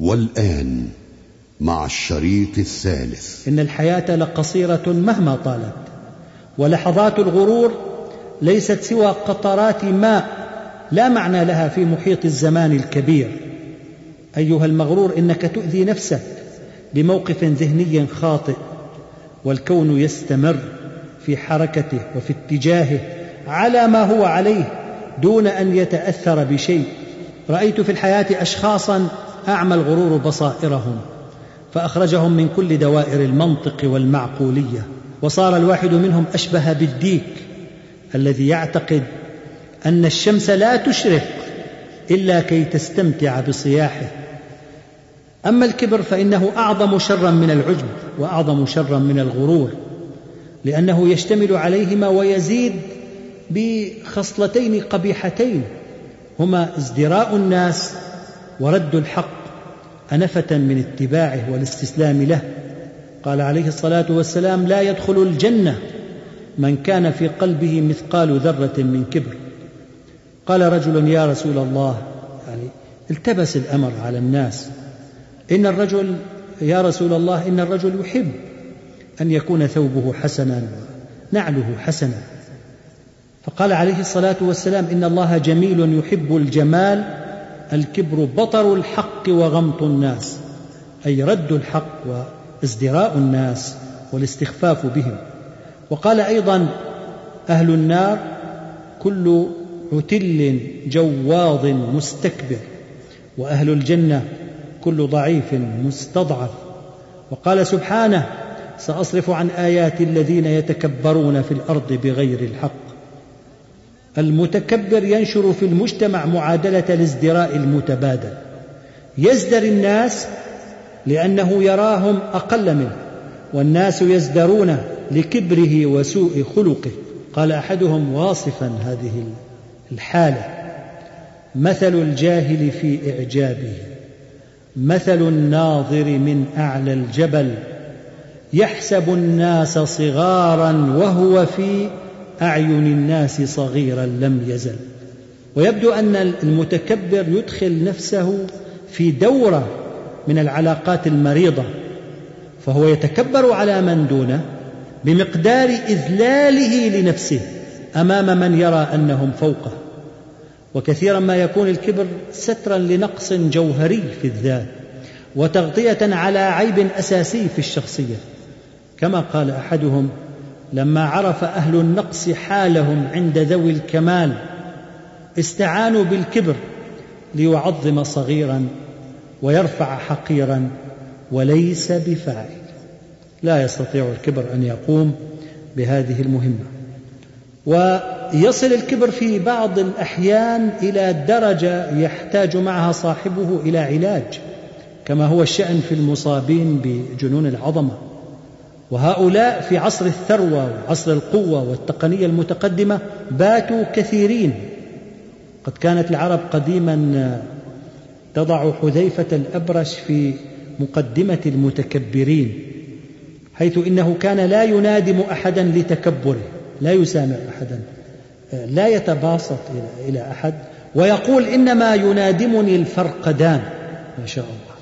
والآن مع الشريط الثالث. إن الحياة لقصيرة مهما طالت ولحظات الغرور ليست سوى قطرات ماء لا معنى لها في محيط الزمان الكبير. أيها المغرور إنك تؤذي نفسك بموقف ذهني خاطئ والكون يستمر في حركته وفي اتجاهه على ما هو عليه دون أن يتأثر بشيء. رأيت في الحياة اشخاصا أعمى الغرور بصائرهم فأخرجهم من كل دوائر المنطق والمعقولية وصار الواحد منهم أشبه بالديك الذي يعتقد أن الشمس لا تشرق إلا كي تستمتع بصياحه. أما الكبر فإنه أعظم شرا من العجب وأعظم شرا من الغرور لأنه يشتمل عليهما ويزيد بخصلتين قبيحتين هما ازدراء الناس ورد الحق أنفة من اتباعه والاستسلام له. قال عليه الصلاة والسلام لا يدخل الجنة من كان في قلبه مثقال ذرة من كبر. قال رجل يا رسول الله يعني التبس الأمر على الناس. إن الرجل يا رسول الله إن الرجل يحب أن يكون ثوبه حسنا نعله حسنا. فقال عليه الصلاة والسلام إن الله جميل يحب الجمال الكبر بطر الحق وغمط الناس أي رد الحق وازدراء الناس والاستخفاف بهم. وقال أيضا أهل النار كل عتل جواظ مستكبر وأهل الجنة كل ضعيف مستضعف. وقال سبحانه سأصرف عن اياتي الذين يتكبرون في الأرض بغير الحق. المتكبر ينشر في المجتمع معادلة الازدراء المتبادل. يزدري الناس لأنه يراهم أقل منه والناس يزدرون لكبره وسوء خلقه. قال أحدهم واصفا هذه الحالة مثل الجاهل في إعجابه مثل الناظر من أعلى الجبل يحسب الناس صغارا وهو في أعين الناس صغيرا لم يزل. ويبدو أن المتكبر يدخل نفسه في دورة من العلاقات المريضة فهو يتكبر على من دونه بمقدار إذلاله لنفسه أمام من يرى أنهم فوقه. وكثيرا ما يكون الكبر سترا لنقص جوهري في الذات وتغطية على عيب أساسي في الشخصية. كما قال أحدهم لما عرف أهل النقص حالهم عند ذوي الكمال استعانوا بالكبر ليعظم صغيرا ويرفع حقيرا وليس بفاعل. لا يستطيع الكبر أن يقوم بهذه المهمة. ويصل الكبر في بعض الأحيان إلى درجة يحتاج معها صاحبه إلى علاج كما هو الشأن في المصابين بجنون العظمة. وهؤلاء في عصر الثروة وعصر القوة والتقنية المتقدمة باتوا كثيرين. قد كانت العرب قديما تضع حذيفة الأبرش في مقدمة المتكبرين حيث إنه كان لا ينادم احدا لتكبره لا يسامع احدا لا يتباسط إلى أحد ويقول إنما ينادمني الفرقدان ما شاء الله.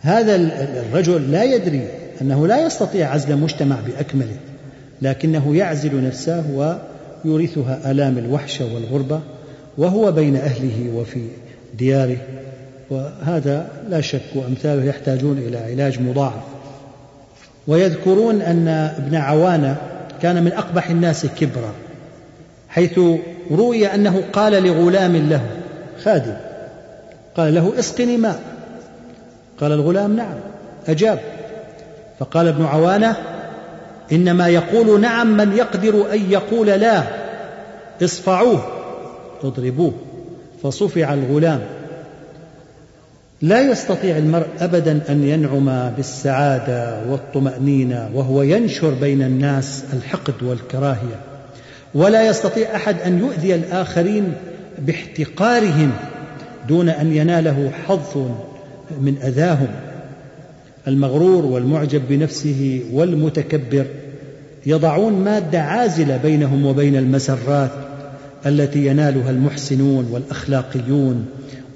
هذا الرجل لا يدري أنه لا يستطيع عزل مجتمع بأكمله لكنه يعزل نفسه ويورثها آلام الوحشه والغربة وهو بين أهله وفي دياره وهذا لا شك وأمثاله يحتاجون إلى علاج مضاعف. ويذكرون أن ابن عوانة كان من أقبح الناس كبرا حيث روي أنه قال لغلام له خادم قال له اسقني ماء قال الغلام نعم أجاب فقال ابن عوانة إنما يقول نعم من يقدر أن يقول لا اصفعوه اضربوه فصفع الغلام. لا يستطيع المرء ابدا أن ينعم بالسعادة والطمأنينة وهو ينشر بين الناس الحقد والكراهية. ولا يستطيع أحد أن يؤذي الآخرين باحتقارهم دون أن يناله حظ من أذاهم. المغرور والمعجب بنفسه والمتكبر يضعون مادة عازلة بينهم وبين المسرات التي ينالها المحسنون والأخلاقيون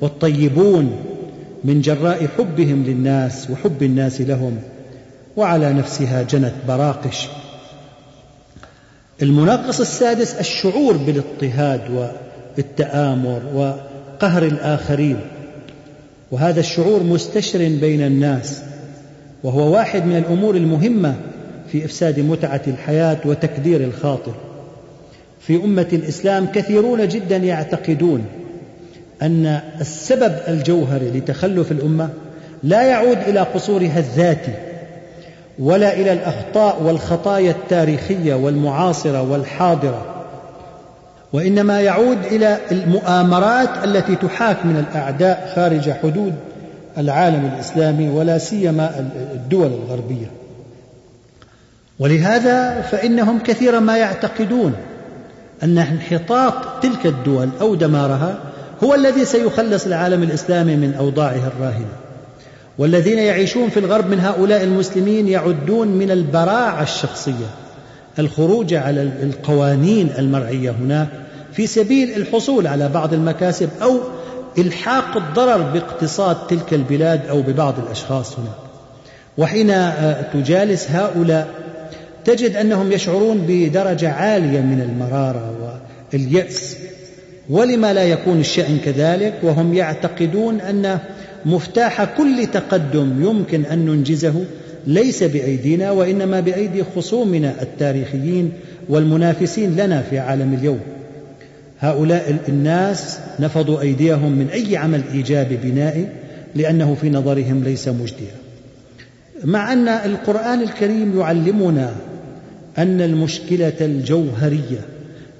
والطيبون من جراء حبهم للناس وحب الناس لهم وعلى نفسها جنت براقش. المناقص السادس الشعور بالاضطهاد والتآمر وقهر الآخرين وهذا الشعور مستشر بين الناس وهو واحد من الأمور المهمة في إفساد متعة الحياة وتكدير الخاطر. في أمة الإسلام كثيرون جدا يعتقدون أن السبب الجوهري لتخلف الأمة لا يعود إلى قصورها الذاتي ولا إلى الأخطاء والخطايا التاريخية والمعاصرة والحاضرة وإنما يعود إلى المؤامرات التي تحاك من الأعداء خارج حدود العالم الإسلامي ولا سيما الدول الغربية. ولهذا فإنهم كثيرا ما يعتقدون أن انحطاط تلك الدول أو دمارها هو الذي سيخلص العالم الإسلامي من أوضاعه الراهنة. والذين يعيشون في الغرب من هؤلاء المسلمين يعدون من البراعة الشخصية الخروج على القوانين المرعية هناك في سبيل الحصول على بعض المكاسب أو إلحاق الضرر باقتصاد تلك البلاد أو ببعض الأشخاص هناك. وحين آه، تجالس هؤلاء تجد أنهم يشعرون بدرجة عالية من المرارة واليأس. ولما لا يكون الشأن كذلك وهم يعتقدون أن مفتاح كل تقدم يمكن أن ننجزه ليس بأيدينا وإنما بأيدي خصومنا التاريخيين والمنافسين لنا في عالم اليوم. هؤلاء الناس نفضوا أيديهم من أي عمل إيجابي بنائي لأنه في نظرهم ليس مجديا. مع أن القرآن الكريم يعلمنا أن المشكلة الجوهرية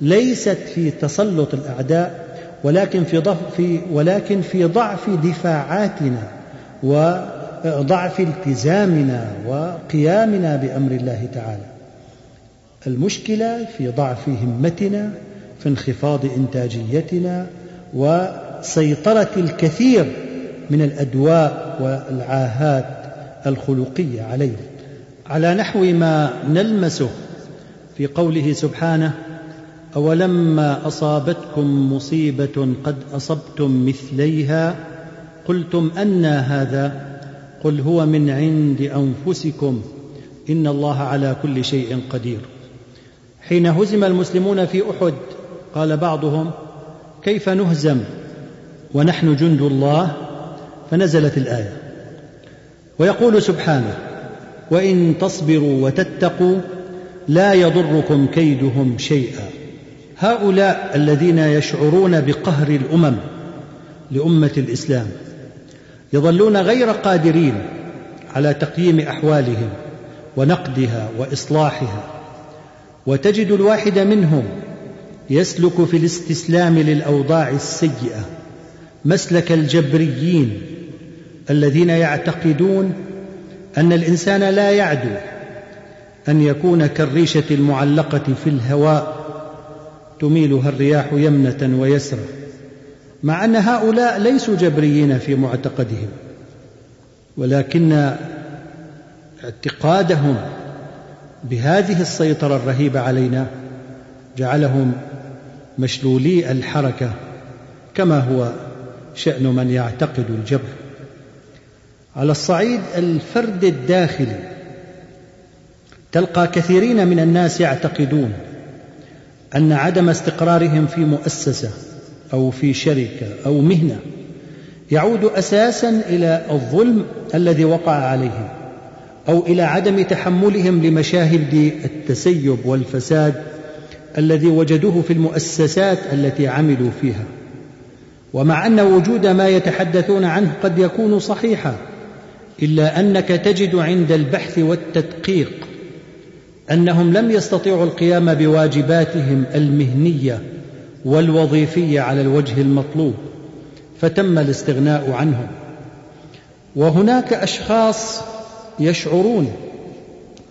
ليست في تسلط الأعداء ولكن في ضعف ولكن في ضعف دفاعاتنا وضعف التزامنا وقيامنا بأمر الله تعالى. المشكلة في ضعف همتنا في انخفاض إنتاجيتنا وسيطرة الكثير من الأدواء والعاهات الخلقية عليهم على نحو ما نلمسه في قوله سبحانه أولما أصابتكم مصيبة قد أصبتم مثليها قلتم أنى هذا قل هو من عند أنفسكم إن الله على كل شيء قدير. حين هزم المسلمون في أحد قال بعضهم كيف نهزم ونحن جند الله؟ فنزلت الآية. ويقول سبحانه وإن تصبروا وتتقوا لا يضركم كيدهم شيئا. هؤلاء الذين يشعرون بقهر الأمم لأمة الإسلام يظلون غير قادرين على تقييم أحوالهم ونقدها وإصلاحها. وتجد الواحد منهم يسلك في الاستسلام للأوضاع السيئة مسلك الجبريين الذين يعتقدون أن الإنسان لا يعدو أن يكون كالريشة المعلقة في الهواء تميلها الرياح يمنة ويسرا مع أن هؤلاء ليسوا جبريين في معتقدهم ولكن اعتقادهم بهذه السيطرة الرهيبة علينا جعلهم مشلولي الحركة كما هو شأن من يعتقد الجبر. على الصعيد الفرد الداخلي تلقى كثيرين من الناس يعتقدون أن عدم استقرارهم في مؤسسة أو في شركة أو مهنة يعود أساسا إلى الظلم الذي وقع عليهم أو إلى عدم تحملهم لمشاهد التسيب والفساد الذي وجدوه في المؤسسات التي عملوا فيها. ومع أن وجود ما يتحدثون عنه قد يكون صحيحا إلا أنك تجد عند البحث والتدقيق أنهم لم يستطيعوا القيام بواجباتهم المهنية والوظيفية على الوجه المطلوب فتم الاستغناء عنهم. وهناك أشخاص يشعرون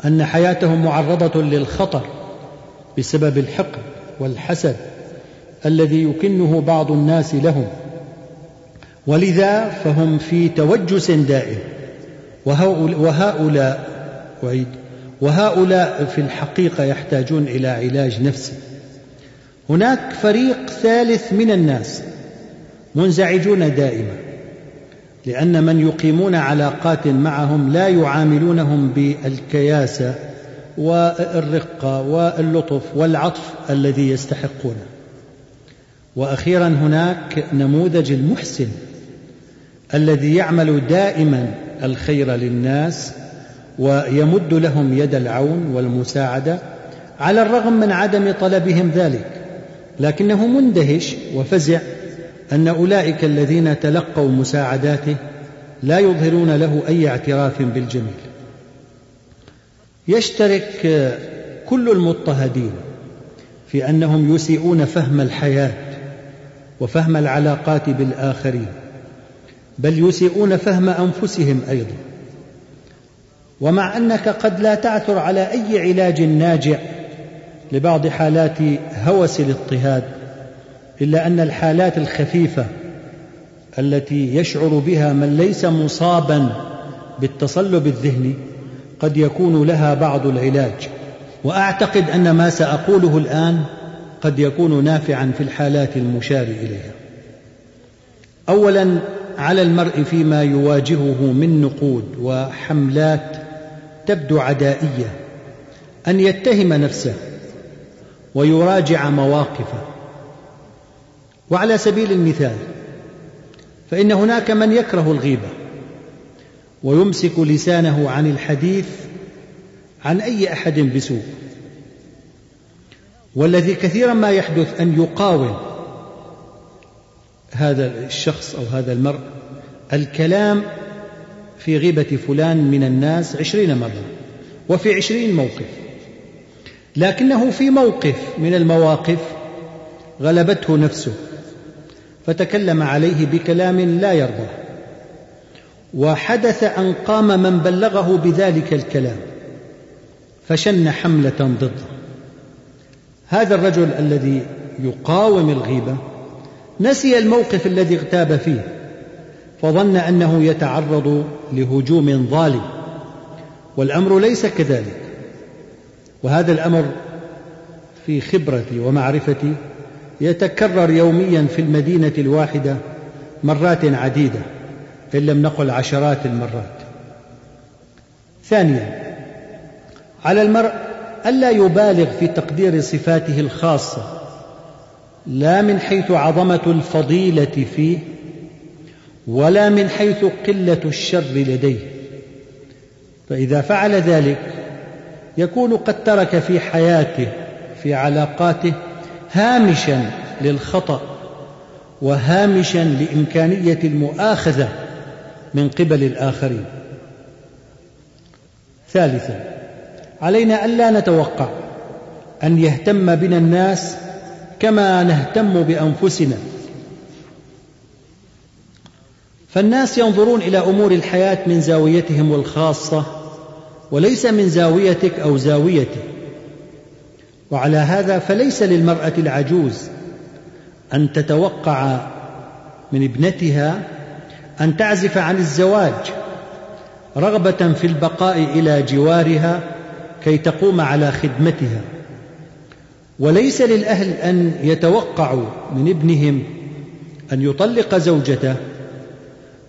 أن حياتهم معرضة للخطر بسبب الحقد والحسد الذي يكنه بعض الناس لهم. ولذا فهم في توجس دائم. وهؤلاء أعيد. وهؤلاء في الحقيقة يحتاجون إلى علاج نفسي. هناك فريق ثالث من الناس منزعجون دائما لأن من يقيمون علاقات معهم لا يعاملونهم بالكياسة والرقة واللطف والعطف الذي يستحقونه وأخيرا هناك نموذج المحسن الذي يعمل دائما الخير للناس ويمد لهم يد العون والمساعدة على الرغم من عدم طلبهم ذلك. لكنه مندهش وفزع أن أولئك الذين تلقوا مساعداته لا يظهرون له أي اعتراف بالجميل. يشترك كل المضطهدين في أنهم يسيئون فهم الحياة وفهم العلاقات بالآخرين بل يسيئون فهم أنفسهم أيضا. ومع أنك قد لا تعثر على أي علاج ناجع لبعض حالات هوس الاضطهاد إلا أن الحالات الخفيفة التي يشعر بها من ليس مصابا بالتصلب الذهني قد يكون لها بعض العلاج. وأعتقد أن ما سأقوله الآن قد يكون نافعا في الحالات المشار إليها. اولا على المرء فيما يواجهه من نقود وحملات تبدو عدائية أن يتهم نفسه ويراجع مواقفه. وعلى سبيل المثال فإن هناك من يكره الغيبة ويمسك لسانه عن الحديث عن أي أحد بسوء. والذي كثيرا ما يحدث أن يقاوم هذا الشخص أو هذا المرء الكلام في غيبة فلان من الناس عشرين مرة وفي عشرين موقف لكنه في موقف من المواقف غلبته نفسه فتكلم عليه بكلام لا يرضاه. وحدث أن قام من بلغه بذلك الكلام فشن حملة ضده. هذا الرجل الذي يقاوم الغيبة نسي الموقف الذي اغتاب فيه فظن أنه يتعرض لهجوم ظالم والأمر ليس كذلك. وهذا الأمر في خبرتي ومعرفتي يتكرر يوميا في المدينة الواحدة مرات عديدة. إن لم نقل عشرات المرات. ثانيا على المرء ألا يبالغ في تقدير صفاته الخاصة لا من حيث عظمة الفضيلة فيه ولا من حيث قلة الشر لديه. فإذا فعل ذلك يكون قد ترك في حياته في علاقاته هامشا للخطأ وهامشا لإمكانية المؤاخذة. من قبل الآخرين. ثالثا علينا ألا نتوقع أن يهتم بنا الناس كما نهتم بأنفسنا. فالناس ينظرون إلى أمور الحياة من زاويتهم الخاصة وليس من زاويتك أو زاويتي وعلى هذا فليس للمرأة العجوز أن تتوقع من ابنتها أن تعزف عن الزواج رغبة في البقاء إلى جوارها كي تقوم على خدمتها. وليس للأهل أن يتوقعوا من ابنهم أن يطلق زوجته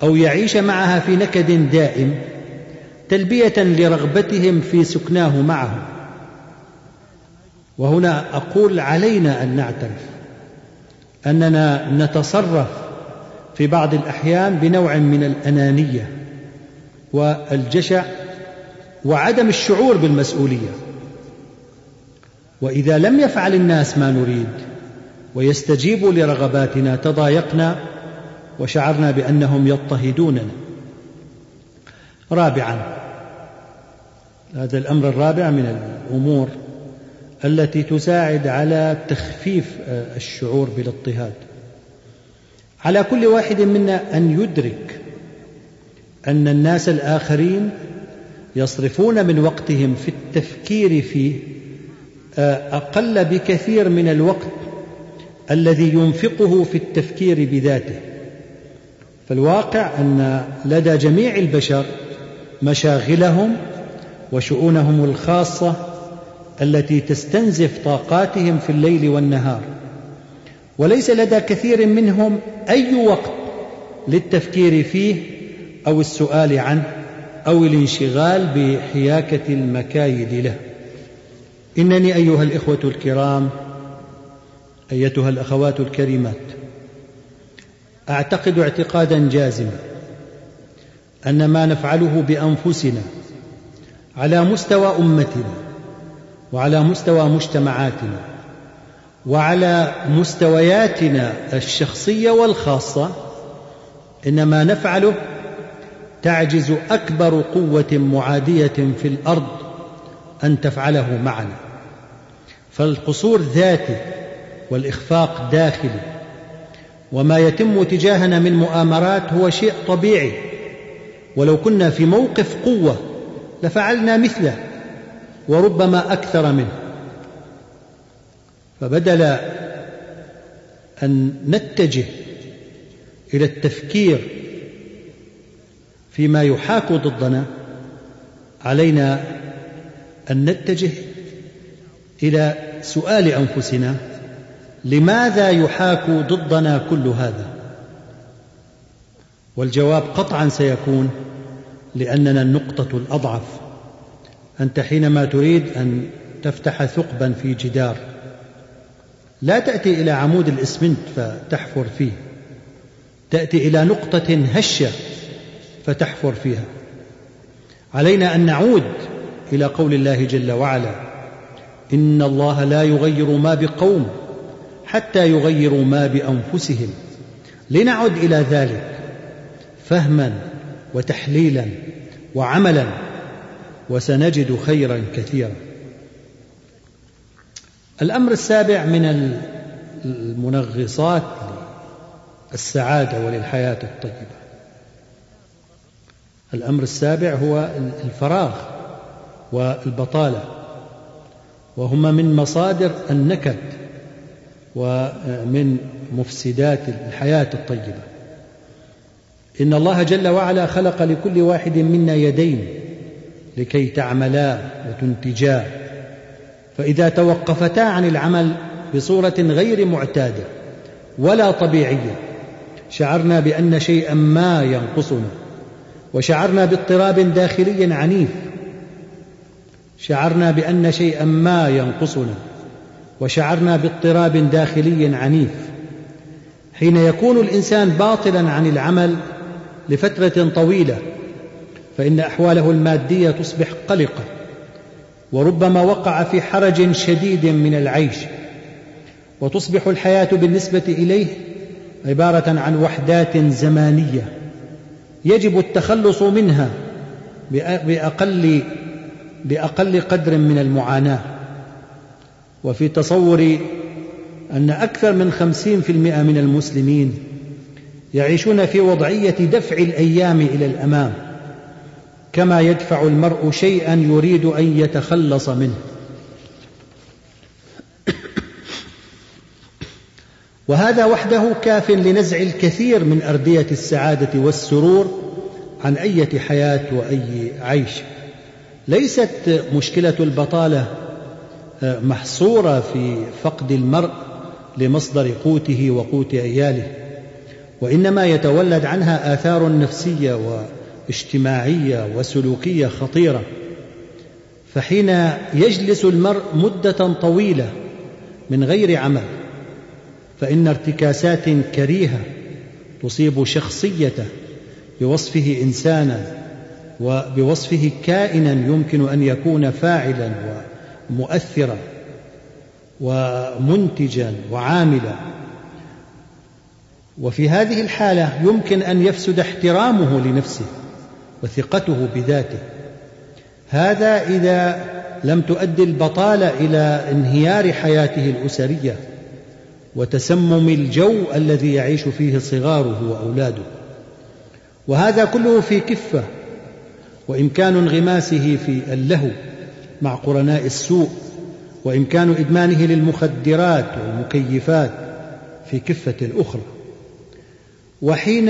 أو يعيش معها في نكد دائم تلبية لرغبتهم في سكناه معهم. وهنا أقول علينا أن نعترف أننا نتصرف في بعض الأحيان بنوع من الأنانية والجشع وعدم الشعور بالمسؤولية. وإذا لم يفعل الناس ما نريد ويستجيبوا لرغباتنا تضايقنا وشعرنا بأنهم يضطهدوننا. رابعا هذا الأمر الرابع من الأمور التي تساعد على تخفيف الشعور بالاضطهاد. على كل واحد منا أن يدرك أن الناس الآخرين يصرفون من وقتهم في التفكير فيه آه، أقل بكثير من الوقت الذي ينفقه في التفكير بذاته. فالواقع أن لدى جميع البشر مشاغلهم وشؤونهم الخاصة التي تستنزف طاقاتهم في الليل والنهار. وليس لدى كثير منهم أي وقت للتفكير فيه أو السؤال عنه أو الانشغال بحياكة المكايد له. إنني أيها الإخوة الكرام أيتها الأخوات الكريمات أعتقد اعتقادا جازما أن ما نفعله بأنفسنا على مستوى أمتنا وعلى مستوى مجتمعاتنا وعلى مستوياتنا الشخصية والخاصة إن ما نفعله تعجز أكبر قوة معادية في الأرض أن تفعله معنا. فالقصور ذاتي والإخفاق داخلي وما يتم تجاهنا من مؤامرات هو شيء طبيعي. ولو كنا في موقف قوة لفعلنا مثله وربما أكثر منه. فبدل أن نتجه إلى التفكير فيما يحاك ضدنا علينا أن نتجه إلى سؤال أنفسنا لماذا يحاك ضدنا كل هذا؟ والجواب قطعا سيكون لأننا النقطة الأضعف. أنت حينما تريد أن تفتح ثقبا في جدار لا تأتي إلى عمود الإسمنت فتحفر فيه. تأتي إلى نقطة هشة فتحفر فيها. علينا أن نعود إلى قول الله جل وعلا إن الله لا يغير ما بقوم حتى يغيروا ما بأنفسهم. لنعد إلى ذلك فهما وتحليلا وعملا وسنجد خيرا كثيرا. الأمر السابع من المنغصات للسعادة وللحياة الطيبة. الأمر السابع هو الفراغ والبطالة وهما من مصادر النكد ومن مفسدات الحياة الطيبة. إن الله جل وعلا خلق لكل واحد منا يدين لكي تعملا وتنتجا. فإذا توقفتا عن العمل بصورة غير معتادة ولا طبيعية شعرنا بأن شيئا ما ينقصنا وشعرنا باضطراب داخلي عنيف شعرنا بأن شيئا ما ينقصنا وشعرنا باضطراب داخلي عنيف. حين يكون الإنسان باطلا عن العمل لفترة طويلة فإن أحواله المادية تصبح قلقة. وربما وقع في حرج شديد من العيش. وتصبح الحياة بالنسبة إليه عبارة عن وحدات زمانية. يجب التخلص منها بأقل بأقل قدر من المعاناة. وفي تصوري أن أكثر من خمسين في المئة من المسلمين يعيشون في وضعية دفع الأيام إلى الأمام. كما يدفع المرء شيئا يريد أن يتخلص منه. وهذا وحده كاف لنزع الكثير من أردية السعادة والسرور عن أية حياة وأي عيش. ليست مشكلة البطالة آه، محصورة في فقد المرء لمصدر قوته وقوت عياله وإنما يتولد عنها آثار نفسية واجتماعية وسلوكية خطيرة فحين يجلس المرء مدة طويلة من غير عمل فإن ارتكاسات كريهة تصيب شخصيته بوصفه إنسانا وبوصفه كائنا يمكن أن يكون فاعلا ومؤثرا ومنتجا وعاملا. وفي هذه الحالة يمكن أن يفسد احترامه لنفسه. وثقته بذاته. هذا إذا لم تؤدي البطالة إلى انهيار حياته الأسرية وتسمم الجو الذي يعيش فيه صغاره وأولاده. وهذا كله في كفة وإمكان انغماسه في اللهو مع قرناء السوء وإمكان إدمانه للمخدرات والمكيفات في كفة أخرى وحين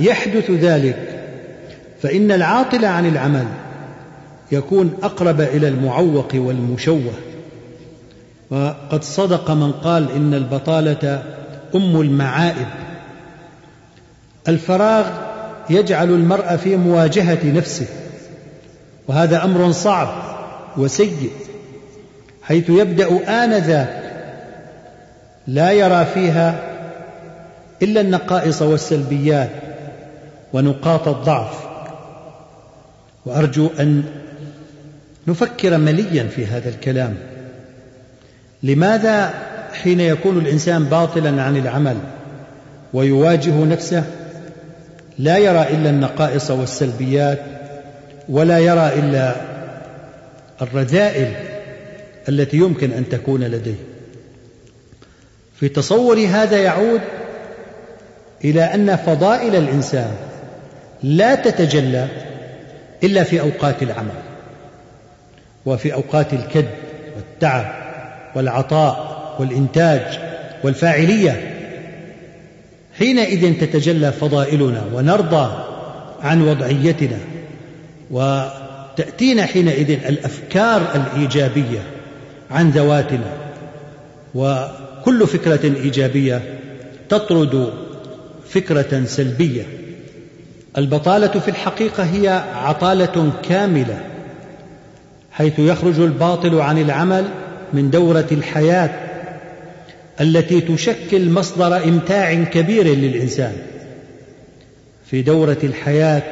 يحدث ذلك فإن العاطل عن العمل يكون أقرب إلى المعوق والمشوه. وقد صدق من قال إن البطالة أم المعائب. الفراغ يجعل المرء في مواجهة نفسه وهذا أمر صعب وسيء حيث يبدأ آنذاك لا يرى فيها إلا النقائص والسلبيات ونقاط الضعف. وأرجو أن نفكر مليا في هذا الكلام. لماذا حين يكون الإنسان باطلا عن العمل ويواجه نفسه لا يرى إلا النقائص والسلبيات ولا يرى إلا الرذائل التي يمكن أن تكون لديه؟ في تصوري هذا يعود إلى أن فضائل الإنسان لا تتجلى إلا في أوقات العمل وفي أوقات الكد والتعب والعطاء والإنتاج والفاعلية. حينئذ تتجلى فضائلنا ونرضى عن وضعيتنا وتأتينا حينئذ الأفكار الإيجابية عن ذواتنا. وكل فكرة إيجابية تطرد فكرة سلبية. البطالة في الحقيقة هي عطالة كاملة حيث يخرج الباطل عن العمل من دورة الحياة التي تشكل مصدر إمتاع كبير للإنسان. في دورة الحياة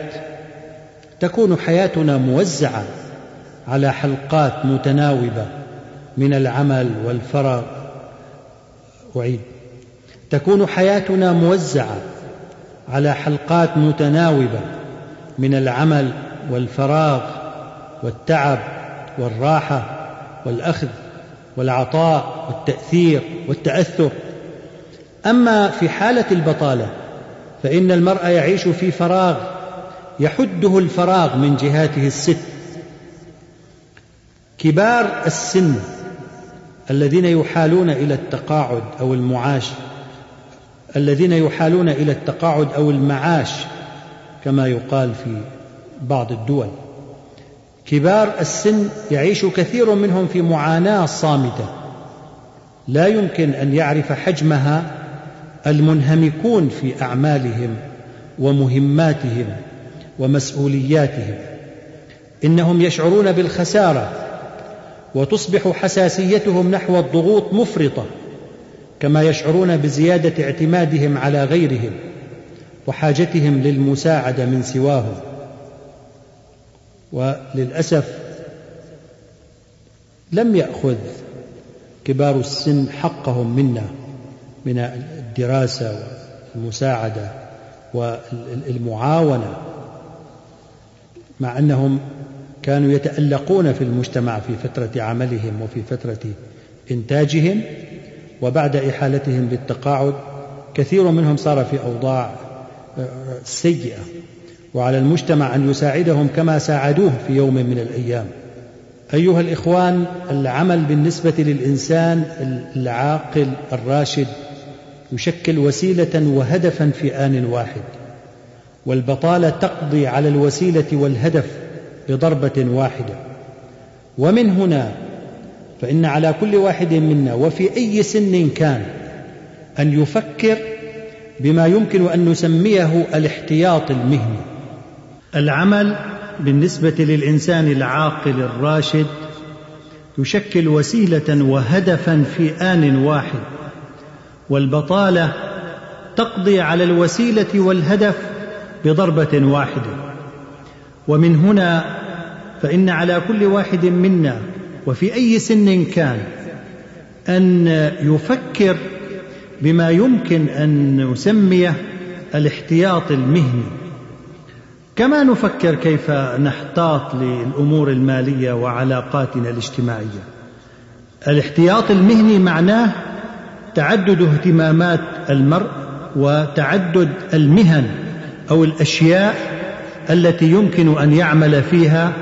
تكون حياتنا موزعة على حلقات متناوبة من العمل والفراغ أعيد. تكون حياتنا موزعة على حلقات متناوبة من العمل والفراغ والتعب والراحة والأخذ والعطاء والتأثير والتأثر. أما في حالة البطالة فإن المرء يعيش في فراغ يحده الفراغ من جهاته الست. كبار السن الذين يحالون إلى التقاعد أو المعاش الذين يحالون إلى التقاعد أو المعاش كما يقال في بعض الدول. كبار السن يعيش كثير منهم في معاناة صامتة. لا يمكن أن يعرف حجمها المنهمكون في أعمالهم ومهماتهم ومسؤولياتهم. إنهم يشعرون بالخسارة وتصبح حساسيتهم نحو الضغوط مفرطة. كما يشعرون بزيادة اعتمادهم على غيرهم وحاجتهم للمساعدة من سواهم. وللأسف لم يأخذ كبار السن حقهم منا من الدراسة والمساعدة والمعاونة مع أنهم كانوا يتألقون في المجتمع في فترة عملهم وفي فترة إنتاجهم وبعد إحالتهم بالتقاعد كثير منهم صار في أوضاع سيئة. وعلى المجتمع أن يساعدهم كما ساعدوه في يوم من الأيام. أيها الإخوان العمل بالنسبة للإنسان العاقل الراشد يشكل وسيلة وهدفا في آن واحد. والبطالة تقضي على الوسيلة والهدف بضربه واحدة. ومن هنا فإن على كل واحد منا وفي أي سن كان أن يفكر بما يمكن أن نسميه الاحتياط المهني. العمل بالنسبة للإنسان العاقل الراشد يشكل وسيلة وهدفا في آن واحد والبطالة تقضي على الوسيلة والهدف بضربة واحدة. ومن هنا فإن على كل واحد منا وفي أي سن كان أن يفكر بما يمكن أن نسميه الاحتياط المهني. كما نفكر كيف نحتاط للأمور المالية وعلاقاتنا الاجتماعية. الاحتياط المهني معناه تعدد اهتمامات المرء وتعدد المهن أو الأشياء التي يمكن أن يعمل فيها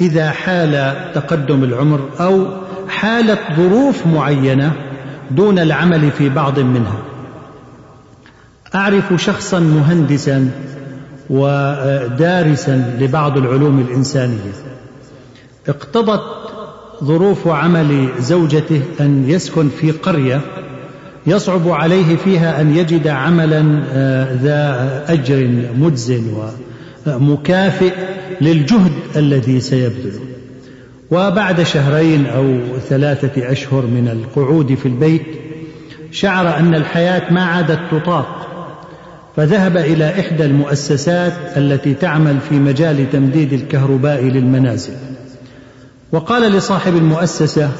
إذا حال تقدم العمر أو حالت ظروف معينة دون العمل في بعض منها. أعرف شخصا مهندسا ودارسا لبعض العلوم الإنسانية. اقتضت ظروف عمل زوجته أن يسكن في قرية يصعب عليه فيها أن يجد عملا آه، ذا أجر مجز ومكافئ للجهد الذي سيبذله وبعد شهرين أو ثلاثة أشهر من القعود في البيت شعر أن الحياة ما عادت تطاق فذهب إلى إحدى المؤسسات التي تعمل في مجال تمديد الكهرباء للمنازل. وقال لصاحب المؤسسة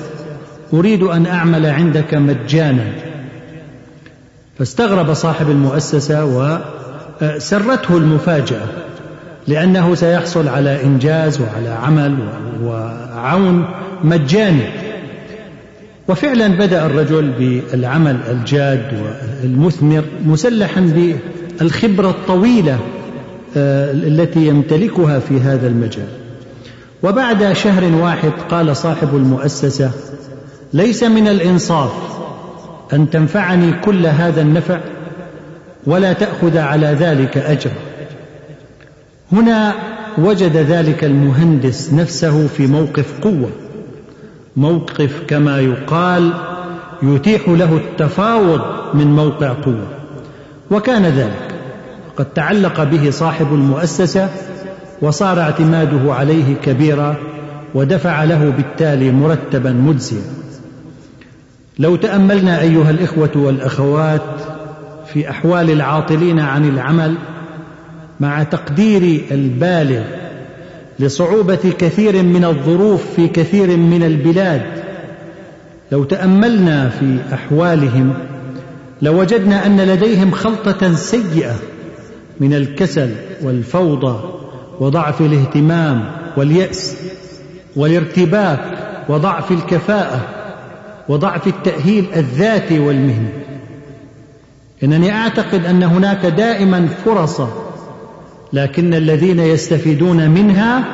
أريد أن أعمل عندك مجانا. فاستغرب صاحب المؤسسة وسرته المفاجأة. لأنه سيحصل على إنجاز وعلى عمل وعون مجاني. وفعلا بدأ الرجل بالعمل الجاد والمثمر مسلحا بالخبرة الطويلة آه، التي يمتلكها في هذا المجال. وبعد شهر واحد قال صاحب المؤسسة ليس من الإنصاف أن تنفعني كل هذا النفع ولا تأخذ على ذلك أجرا. هنا وجد ذلك المهندس نفسه في موقف قوة. موقف كما يقال يتيح له التفاوض من موقع قوة. وكان ذلك. قد تعلق به صاحب المؤسسة وصار اعتماده عليه كبيرا ودفع له بالتالي مرتبا مجزيا. لو تأملنا أيها الإخوة والأخوات في أحوال العاطلين عن العمل مع تقديري البالغ لصعوبة كثير من الظروف في كثير من البلاد. لو تأملنا في أحوالهم لوجدنا أن لديهم خلطة سيئة من الكسل والفوضى وضعف الاهتمام واليأس والارتباك وضعف الكفاءة وضعف التأهيل الذاتي والمهني. إنني أعتقد أن هناك دائما فرص لكن الذين يستفيدون منها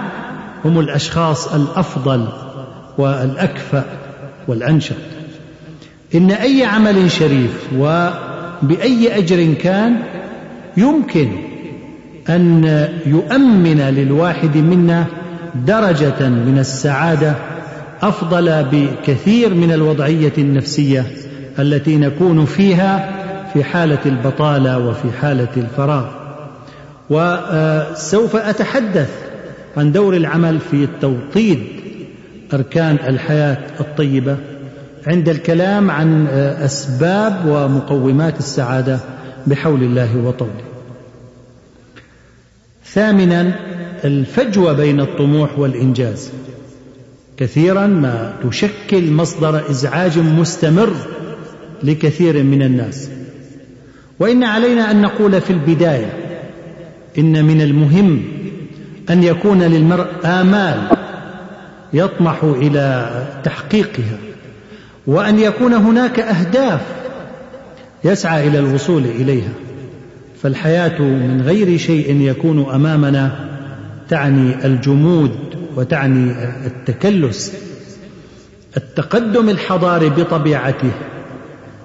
هم الأشخاص الأفضل والأكفأ والأنشط. إن أي عمل شريف وبأي أجر كان يمكن أن يؤمن للواحد منا درجة من السعادة أفضل بكثير من الوضعية النفسية التي نكون فيها في حالة البطالة وفي حالة الفراغ. وسوف أتحدث عن دور العمل في توطيد أركان الحياة الطيبة عند الكلام عن أسباب ومقومات السعادة بحول الله وطوله. ثامنا الفجوه بين الطموح والإنجاز. كثيرا ما تشكل مصدر إزعاج مستمر لكثير من الناس. وإن علينا أن نقول في البداية إن من المهم أن يكون للمرء آمال يطمح إلى تحقيقها وأن يكون هناك أهداف يسعى إلى الوصول إليها. فالحياة من غير شيء يكون أمامنا تعني الجمود وتعني التكلس. التقدم الحضاري بطبيعته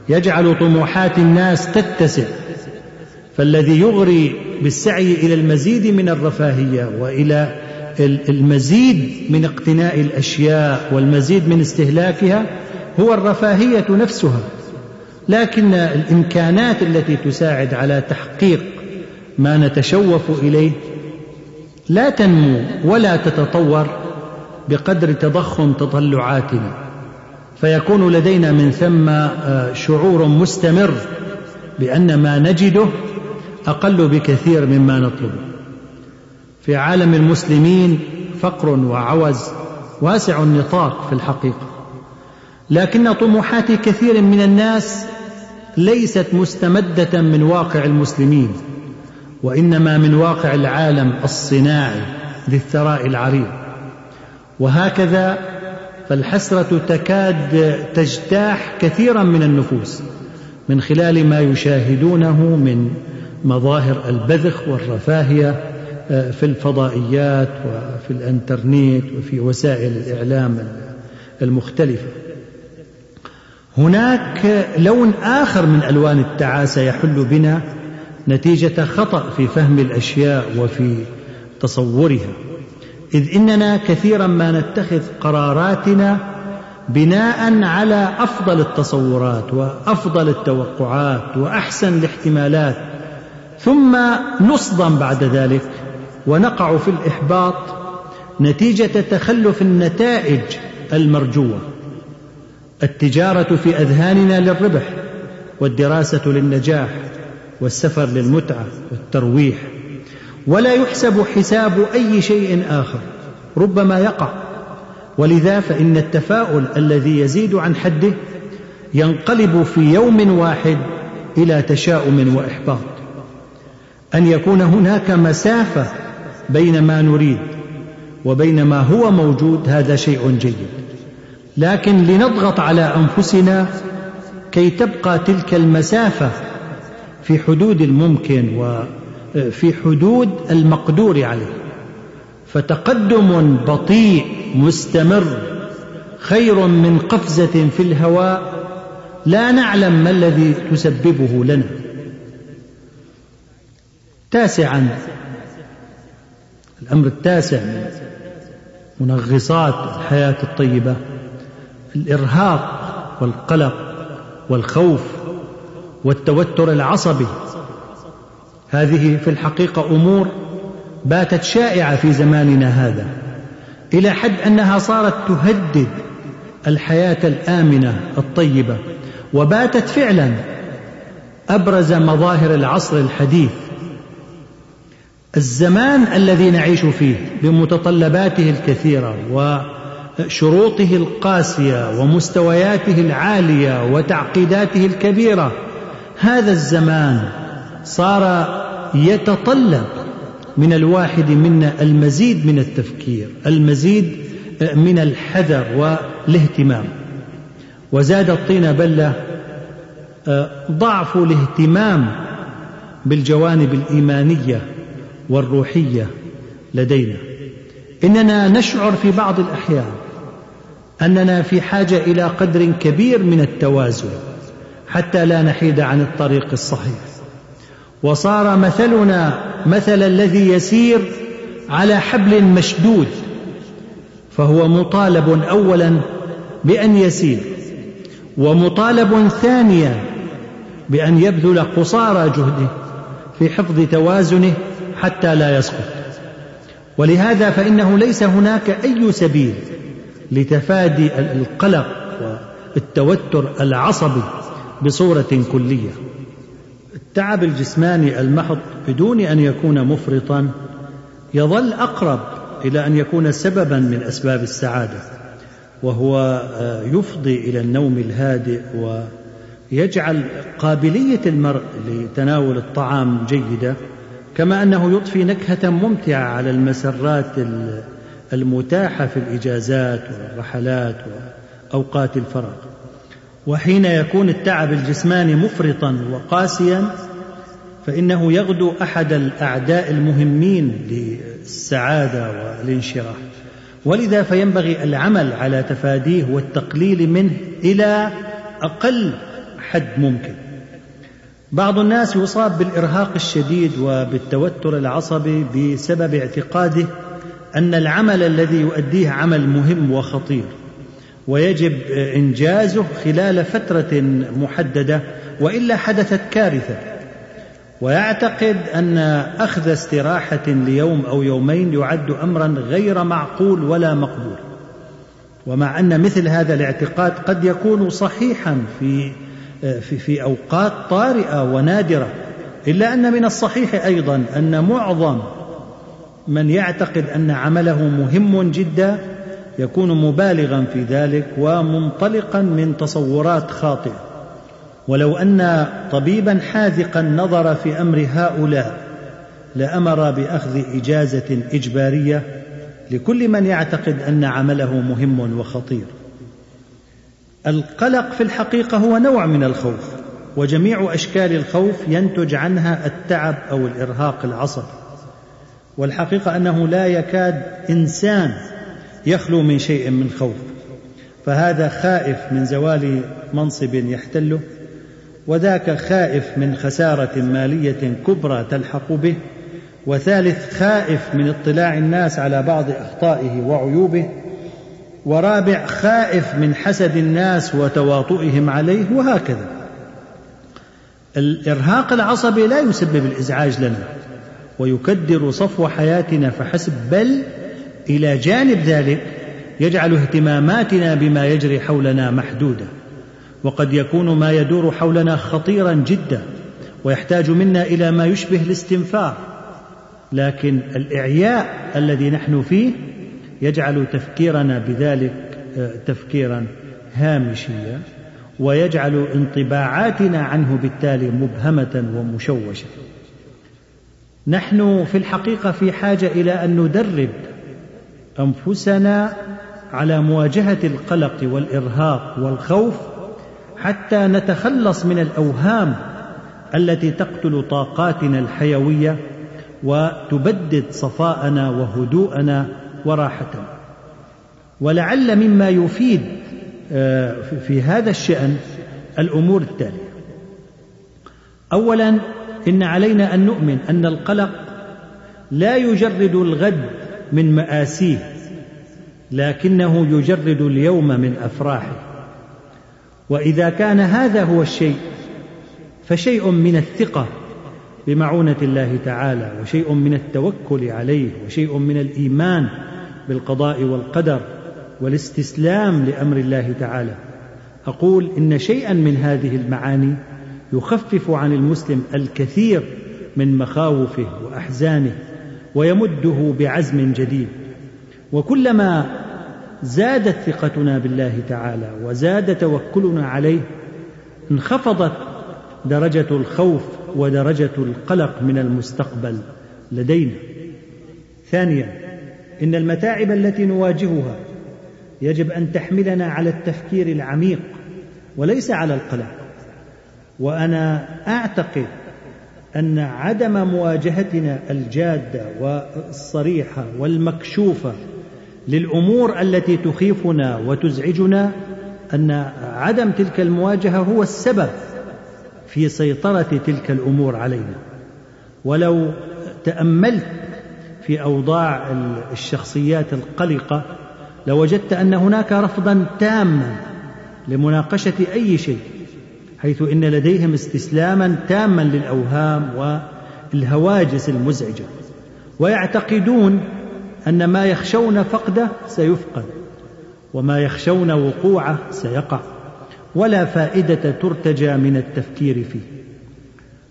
يجعل طموحات الناس تتسع فالذي يغري بالسعي إلى المزيد من الرفاهية وإلى المزيد من اقتناء الأشياء والمزيد من استهلاكها هو الرفاهية نفسها. لكن الإمكانات التي تساعد على تحقيق ما نتشوف إليه لا تنمو ولا تتطور بقدر تضخم تطلعاتنا. فيكون لدينا من ثم آه، شعور مستمر بأن ما نجده أقل بكثير مما نطلبه في عالم المسلمين فقر وعوز واسع النطاق في الحقيقة. لكن طموحات كثير من الناس ليست مستمدة من واقع المسلمين وإنما من واقع العالم الصناعي ذي الثراء العريض. وهكذا فالحسرة تكاد تجتاح كثيرا من النفوس من خلال ما يشاهدونه من مظاهر البذخ والرفاهية آه، في الفضائيات وفي الانترنت وفي وسائل الإعلام المختلفة. هناك لون آخر من ألوان التعاسة يحل بنا نتيجة خطأ في فهم الأشياء وفي تصورها. إذ إننا كثيرا ما نتخذ قراراتنا بناء على أفضل التصورات وأفضل التوقعات وأحسن الاحتمالات ثم نصدم بعد ذلك ونقع في الإحباط نتيجة تخلف النتائج المرجوة. التجارة في أذهاننا للربح والدراسة للنجاح والسفر للمتعة والترويح. ولا يحسب حساب أي شيء آخر ربما يقع. ولذا فإن التفاؤل الذي يزيد عن حده ينقلب في يوم واحد إلى تشاؤم وإحباط. أن يكون هناك مسافة بين ما نريد وبين ما هو موجود هذا شيء جيد. لكن لنضغط على أنفسنا كي تبقى تلك المسافة في حدود الممكن وفي حدود المقدور عليه. فتقدم بطيء مستمر خير من قفزة في الهواء لا نعلم ما الذي تسببه لنا. تاسعا الأمر التاسع. من منغصات الحياة الطيبة الإرهاق والقلق والخوف والتوتر العصبي. هذه في الحقيقة أمور باتت شائعة في زماننا هذا إلى حد أنها صارت تهدد الحياة الآمنة الطيبة وباتت فعلا أبرز مظاهر العصر الحديث. الزمان الذي نعيش فيه بمتطلباته الكثيرة وشروطه القاسية ومستوياته العالية وتعقيداته الكبيرة هذا الزمان صار يتطلب من الواحد منا المزيد من التفكير المزيد من الحذر والاهتمام. وزاد الطين بلة ضعف الاهتمام بالجوانب الإيمانية والروحية لدينا. إننا نشعر في بعض الأحيان أننا في حاجة إلى قدر كبير من التوازن حتى لا نحيد عن الطريق الصحيح. وصار مثلنا مثل الذي يسير على حبل مشدود فهو مطالب اولا بأن يسير ومطالب ثانيا بأن يبذل قصارى جهده في حفظ توازنه حتى لا يسقط. ولهذا فإنه ليس هناك أي سبيل لتفادي القلق والتوتر العصبي بصورة كلية. التعب الجسماني المحض بدون أن يكون مفرطا يظل أقرب إلى أن يكون سببا من أسباب السعادة وهو يفضي إلى النوم الهادئ ويجعل قابلية المرء لتناول الطعام جيده كما أنه يضفي نكهة ممتعة على المسرات المتاحة في الإجازات والرحلات وأوقات الفراغ وحين يكون التعب الجسماني مفرطا وقاسيا فإنه يغدو أحد الأعداء المهمين للسعادة والانشراح. ولذا فينبغي العمل على تفاديه والتقليل منه إلى أقل حد ممكن. بعض الناس يصاب بالإرهاق الشديد وبالتوتر العصبي بسبب اعتقاده أن العمل الذي يؤديه عمل مهم وخطير ويجب إنجازه خلال فترة محددة وإلا حدثت كارثة. ويعتقد أن أخذ استراحة ليوم أو يومين يعد امرا غير معقول ولا مقبول. ومع أن مثل هذا الاعتقاد قد يكون صحيحا في في في أوقات طارئة ونادرة إلا أن من الصحيح أيضا أن معظم من يعتقد أن عمله مهم جدا يكون مبالغا في ذلك ومنطلقا من تصورات خاطئة. ولو أن طبيبا حاذقا نظر في أمر هؤلاء لأمر بأخذ إجازة إجبارية لكل من يعتقد أن عمله مهم وخطير. القلق في الحقيقة هو نوع من الخوف وجميع أشكال الخوف ينتج عنها التعب أو الإرهاق العصبي. والحقيقة أنه لا يكاد إنسان يخلو من شيء من خوف فهذا خائف من زوال منصب يحتله وذاك خائف من خسارة مالية كبرى تلحق به وثالث خائف من اطلاع الناس على بعض أخطائه وعيوبه ورابع خائف من حسد الناس وتواطؤهم عليه وهكذا. الإرهاق العصبي لا يسبب الإزعاج لنا ويكدر صفو حياتنا فحسب بل إلى جانب ذلك يجعل اهتماماتنا بما يجري حولنا محدودة وقد يكون ما يدور حولنا خطيرا جدا ويحتاج منا إلى ما يشبه الاستنفار لكن الإعياء الذي نحن فيه يجعل تفكيرنا بذلك آه، تفكيرا هامشيا ويجعل انطباعاتنا عنه بالتالي مبهمة ومشوشة. نحن في الحقيقة في حاجة إلى أن ندرب أنفسنا على مواجهة القلق والإرهاق والخوف حتى نتخلص من الأوهام التي تقتل طاقاتنا الحيوية وتبدد صفاءنا وهدوءنا وراحتنا ولعل مما يفيد آه، في هذا الشأن الأمور التالية. اولا إن علينا أن نؤمن أن القلق لا يجرد الغد من مآسيه لكنه يجرد اليوم من أفراحه. وإذا كان هذا هو الشيء فشيء من الثقة بمعونة الله تعالى وشيء من التوكل عليه وشيء من الإيمان بالقضاء والقدر والاستسلام لأمر الله تعالى. أقول إن شيئا من هذه المعاني يخفف عن المسلم الكثير من مخاوفه وأحزانه ويمده بعزم جديد. وكلما زادت ثقتنا بالله تعالى وزاد توكلنا عليه انخفضت درجة الخوف ودرجة القلق من المستقبل لدينا. ثانيا إن المتاعب التي نواجهها يجب أن تحملنا على التفكير العميق وليس على القلق. وأنا أعتقد أن عدم مواجهتنا الجادة والصريحة والمكشوفة للأمور التي تخيفنا وتزعجنا أن عدم تلك المواجهة هو السبب في سيطرة تلك الأمور علينا. ولو تأملت في أوضاع الشخصيات القلقة لوجدت أن هناك رفضا تاما لمناقشة أي شيء حيث إن لديهم استسلاما تاما للأوهام والهواجس المزعجة. ويعتقدون أن ما يخشون فقده سيفقد وما يخشون وقوعه سيقع. ولا فائدة ترتجى من التفكير فيه.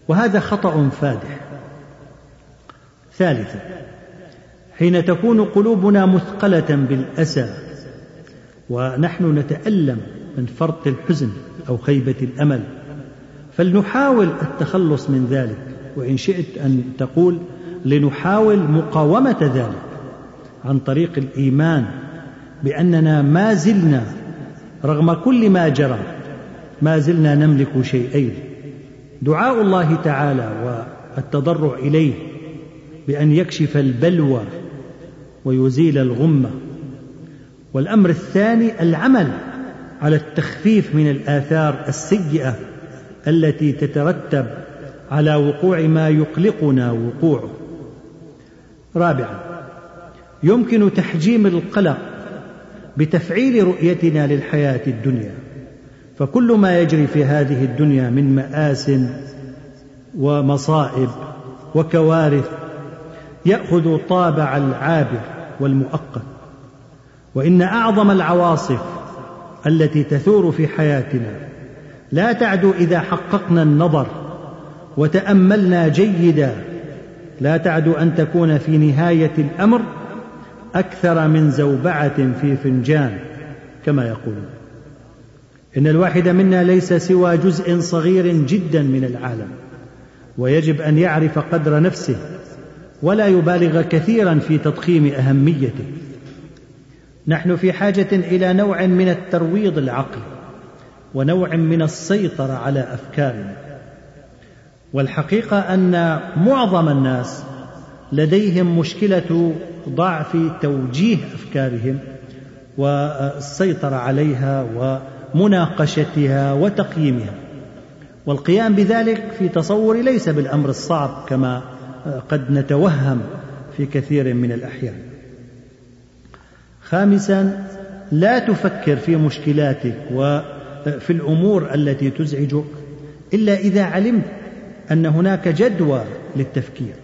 وهذا خطأ فادح. ثالثا حين تكون قلوبنا مثقلة بالأسى ونحن نتألم من فرط الحزن أو خيبة الأمل فلنحاول التخلص من ذلك. وإن شئت أن تقول لنحاول مقاومة ذلك عن طريق الإيمان بأننا ما زلنا رغم كل ما جرى ما زلنا نملك شيئين دعاء الله تعالى والتضرع إليه بأن يكشف البلوى ويزيل الغمة والأمر الثاني العمل على التخفيف من الآثار السيئة التي تترتب على وقوع ما يقلقنا وقوعه. رابعا يمكن تحجيم القلق بتفعيل رؤيتنا للحياة الدنيا. فكل ما يجري في هذه الدنيا من مآس ومصائب وكوارث يأخذ طابع العابر والمؤقت. وإن أعظم العواصف التي تثور في حياتنا لا تعدو إذا حققنا النظر وتأملنا جيدا لا تعدو أن تكون في نهاية الأمر أكثر من زوبعة في فنجان كما يقولون. إن الواحد منا ليس سوى جزء صغير جدا من العالم ويجب أن يعرف قدر نفسه ولا يبالغ كثيرا في تضخيم أهميته. نحن في حاجة إلى نوع من الترويض العقلي ونوع من السيطرة على أفكارنا. والحقيقة أن معظم الناس لديهم مشكلة ضعف توجيه أفكارهم والسيطرة عليها ومناقشتها وتقييمها. والقيام بذلك في تصوري ليس بالأمر الصعب كما قد نتوهم في كثير من الأحيان. خامسا لا تفكر في مشكلاتك وفي الأمور التي تزعجك إلا إذا علمت أن هناك جدوى للتفكير.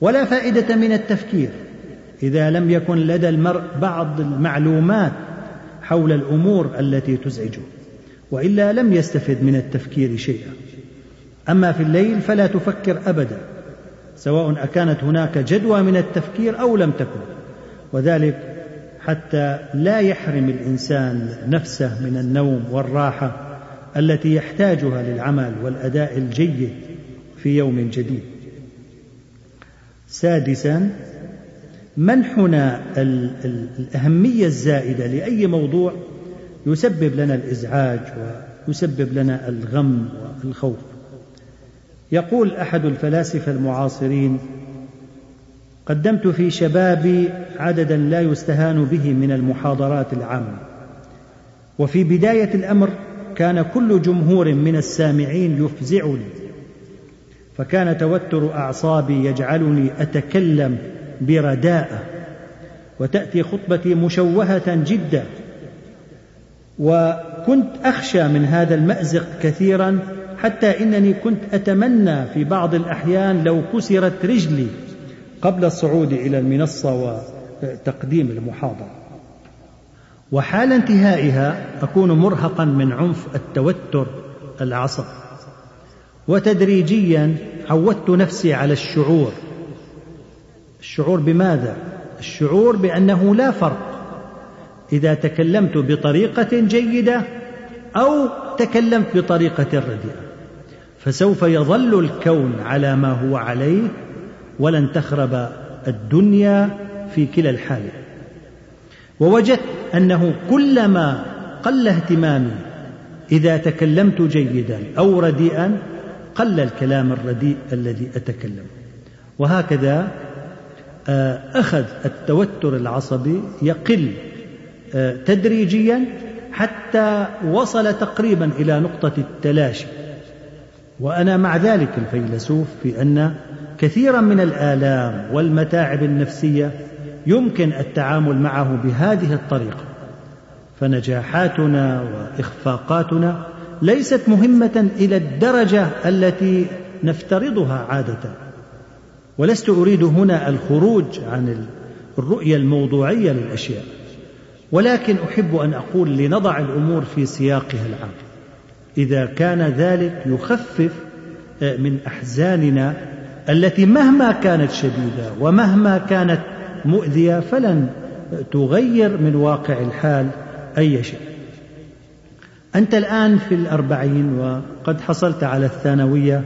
ولا فائدة من التفكير إذا لم يكن لدى المرء بعض المعلومات حول الأمور التي تزعجه وإلا لم يستفد من التفكير شيئا. أما في الليل فلا تفكر أبدا سواء أكانت هناك جدوى من التفكير أو لم تكن. وذلك حتى لا يحرم الإنسان نفسه من النوم والراحة التي يحتاجها للعمل والأداء الجيد في يوم جديد. سادسا منحنا الأهمية الزائدة لأي موضوع يسبب لنا الإزعاج ويسبب لنا الغم والخوف. يقول أحد الفلاسفة المعاصرين قدمت في شبابي عددا لا يستهان به من المحاضرات العامة. وفي بداية الأمر كان كل جمهور من السامعين يفزعني فكان توتر أعصابي يجعلني أتكلم برداءه وتأتي خطبتي مشوهة جدا. وكنت أخشى من هذا المأزق كثيرا حتى إنني كنت أتمنى في بعض الأحيان لو كسرت رجلي قبل الصعود إلى المنصة وتقديم المحاضرة. وحال انتهائها أكون مرهقا من عنف التوتر العصبي وتدريجيا عودت نفسي على الشعور الشعور بماذا؟ الشعور بأنه لا فرق. إذا تكلمت بطريقة جيدة أو تكلمت بطريقة رديئة فسوف يظل الكون على ما هو عليه ولن تخرب الدنيا في كلا الحالين ووجدت أنه كلما قل اهتمامي إذا تكلمت جيدا أو رديئا قل الكلام الرديء الذي أتكلم. وهكذا آه، أخذ التوتر العصبي يقل آه، تدريجيا حتى وصل تقريبا إلى نقطة التلاشي. وأنا مع ذلك الفيلسوف في أن كثيرا من الآلام والمتاعب النفسية يمكن التعامل معه بهذه الطريقة. فنجاحاتنا وإخفاقاتنا ليست مهمة إلى الدرجة التي نفترضها عادة. ولست أريد هنا الخروج عن الرؤية الموضوعية للأشياء ولكن أحب أن أقول لنضع الأمور في سياقها العام. إذا كان ذلك يخفف آه، من أحزاننا التي مهما كانت شديدة ومهما كانت مؤذية فلن تغير من واقع الحال أي شيء. أنت الآن في الأربعين وقد حصلت على الثانوية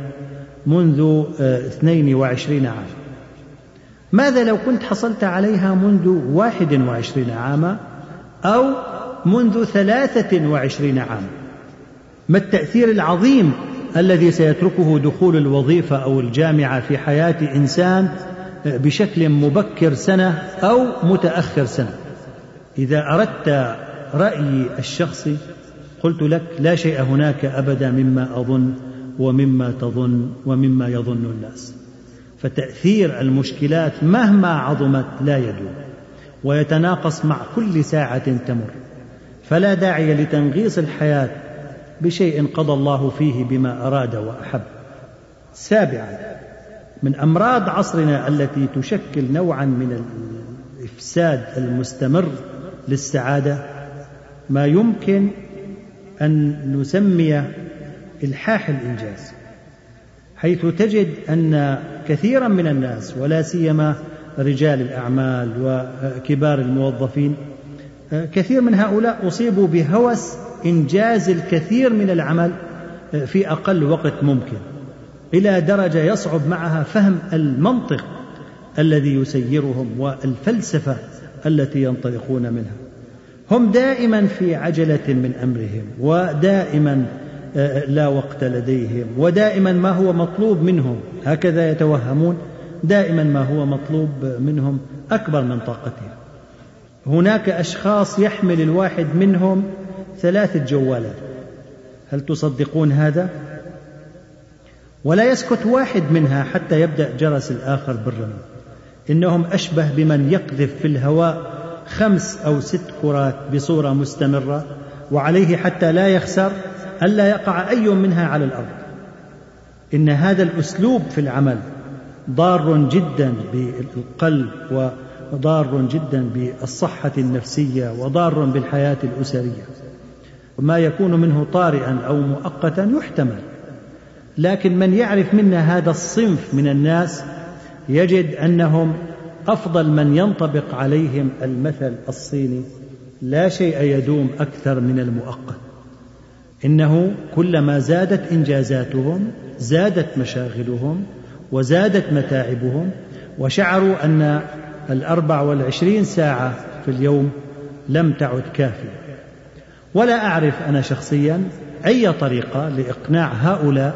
منذ آه، اثنين وعشرين عاما ماذا لو كنت حصلت عليها منذ واحد وعشرين عاما أو منذ ثلاثة وعشرين عاما ما التأثير العظيم الذي سيتركه دخول الوظيفة أو الجامعة في حياة إنسان بشكل مبكر سنة أو متأخر سنة؟ إذا أردت رأيي الشخصي قلت لك لا شيء هناك أبدا مما أظن ومما تظن ومما يظن الناس. فتأثير المشكلات مهما عظمت لا يدوم ويتناقص مع كل ساعة تمر. فلا داعي لتنغيص الحياة بشيء قضى الله فيه بما أراد وأحب. سابعا من أمراض عصرنا التي تشكل نوعا من الإفساد المستمر للسعادة ما يمكن أن نسمي إلحاح الإنجاز حيث تجد أن كثيرا من الناس ولا سيما رجال الأعمال وكبار الموظفين كثير من هؤلاء أصيبوا بهوس إنجاز الكثير من العمل في أقل وقت ممكن إلى درجة يصعب معها فهم المنطق الذي يسيرهم والفلسفة التي ينطلقون منها. هم دائما في عجلة من أمرهم ودائما لا وقت لديهم. ودائما ما هو مطلوب منهم. هكذا يتوهمون. دائما ما هو مطلوب منهم أكبر من طاقتهم. هناك أشخاص يحمل الواحد منهم ثلاثة جوالات. هل تصدقون هذا؟ ولا يسكت واحد منها حتى يبدأ جرس الآخر بالرمي إنهم أشبه بمن يقذف في الهواء خمس أو ست كرات بصورة مستمرة وعليه حتى لا يخسر ألا يقع أي منها على الأرض. إن هذا الأسلوب في العمل ضار جدا بالقلب وضار جدا بالصحة النفسية وضار بالحياة الأسرية. وما يكون منه طارئا أو مؤقتا يحتمل. لكن من يعرف منا هذا الصنف من الناس يجد أنهم أفضل من ينطبق عليهم المثل الصيني لا شيء يدوم أكثر من المؤقت. إنه كلما زادت إنجازاتهم زادت مشاغلهم وزادت متاعبهم وشعروا أن الأربع والعشرين ساعة في اليوم لم تعد كافية. ولا أعرف أنا شخصيا أي طريقة لإقناع هؤلاء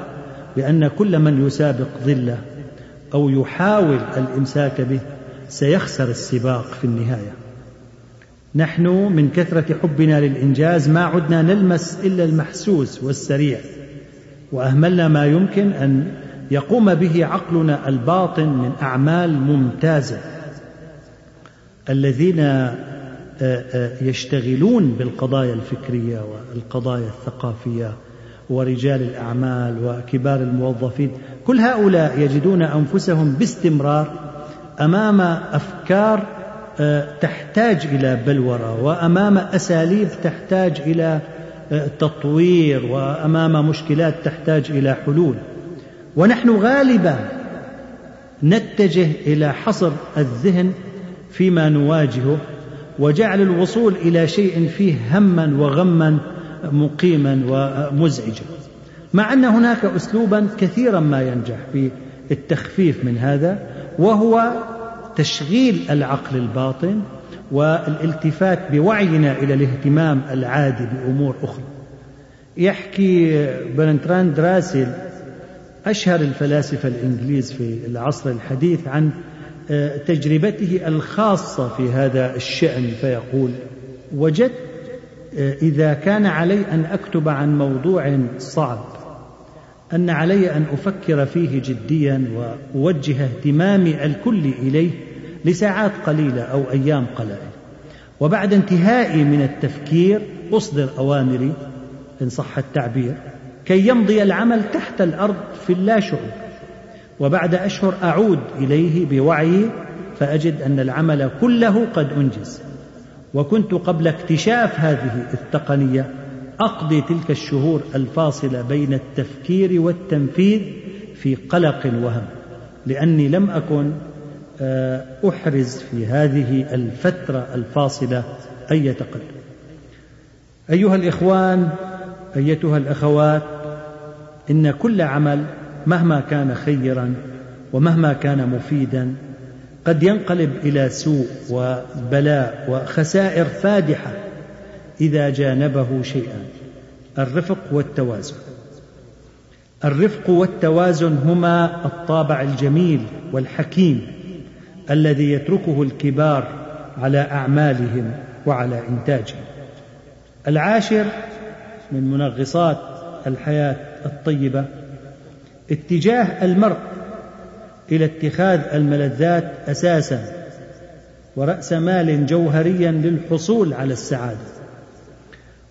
بأن كل من يسابق ظلة أو يحاول الإمساك به سيخسر السباق في النهاية. نحن من كثرة حبنا للإنجاز ما عدنا نلمس إلا المحسوس والسريع وأهملنا ما يمكن أن يقوم به عقلنا الباطن من أعمال ممتازة. الذين آه، آه، يشتغلون بالقضايا الفكرية والقضايا الثقافية ورجال الأعمال وكبار الموظفين كل هؤلاء يجدون أنفسهم باستمرار أمام أفكار تحتاج إلى بلورة وأمام أساليب تحتاج إلى تطوير وأمام مشكلات تحتاج إلى حلول. ونحن غالبا نتجه إلى حصر الذهن فيما نواجهه وجعل الوصول إلى شيء فيه هما وغما مقيما ومزعجا. مع أن هناك اسلوبا كثيرا ما ينجح في التخفيف من هذا وهو تشغيل العقل الباطن والالتفات بوعينا إلى الاهتمام العادي بأمور أخرى. يحكي برنتراند راسل أشهر الفلاسفة الإنجليز في العصر الحديث عن آه، تجربته الخاصة في هذا الشأن فيقول وجدت آه، إذا كان علي أن أكتب عن موضوع صعب أن علي أن أفكر فيه جديا وأوجه اهتمامي الكلي إليه لساعات قليلة أو أيام قلائل. وبعد انتهائي من التفكير أصدر أوامري إن صح التعبير كي يمضي العمل تحت الأرض في اللاشعور وبعد أشهر أعود إليه بوعي فأجد أن العمل كله قد أنجز. وكنت قبل اكتشاف هذه التقنية أقضي تلك الشهور الفاصلة بين التفكير والتنفيذ في قلق وهم لأني لم أكن آه، أحرز في هذه الفترة الفاصلة اي تقدم أيها الإخوان أيتها الأخوات إن كل عمل مهما كان خيرا ومهما كان مفيدا قد ينقلب إلى سوء وبلاء وخسائر فادحة إذا جانبه شيئا الرفق والتوازن. الرفق والتوازن هما الطابع الجميل والحكيم. الذي يتركه الكبار على أعمالهم وعلى إنتاجهم. العاشر من منغصات الحياة الطيبة اتجاه المرء إلى اتخاذ الملذات أساسا ورأس مال جوهريا للحصول على السعادة.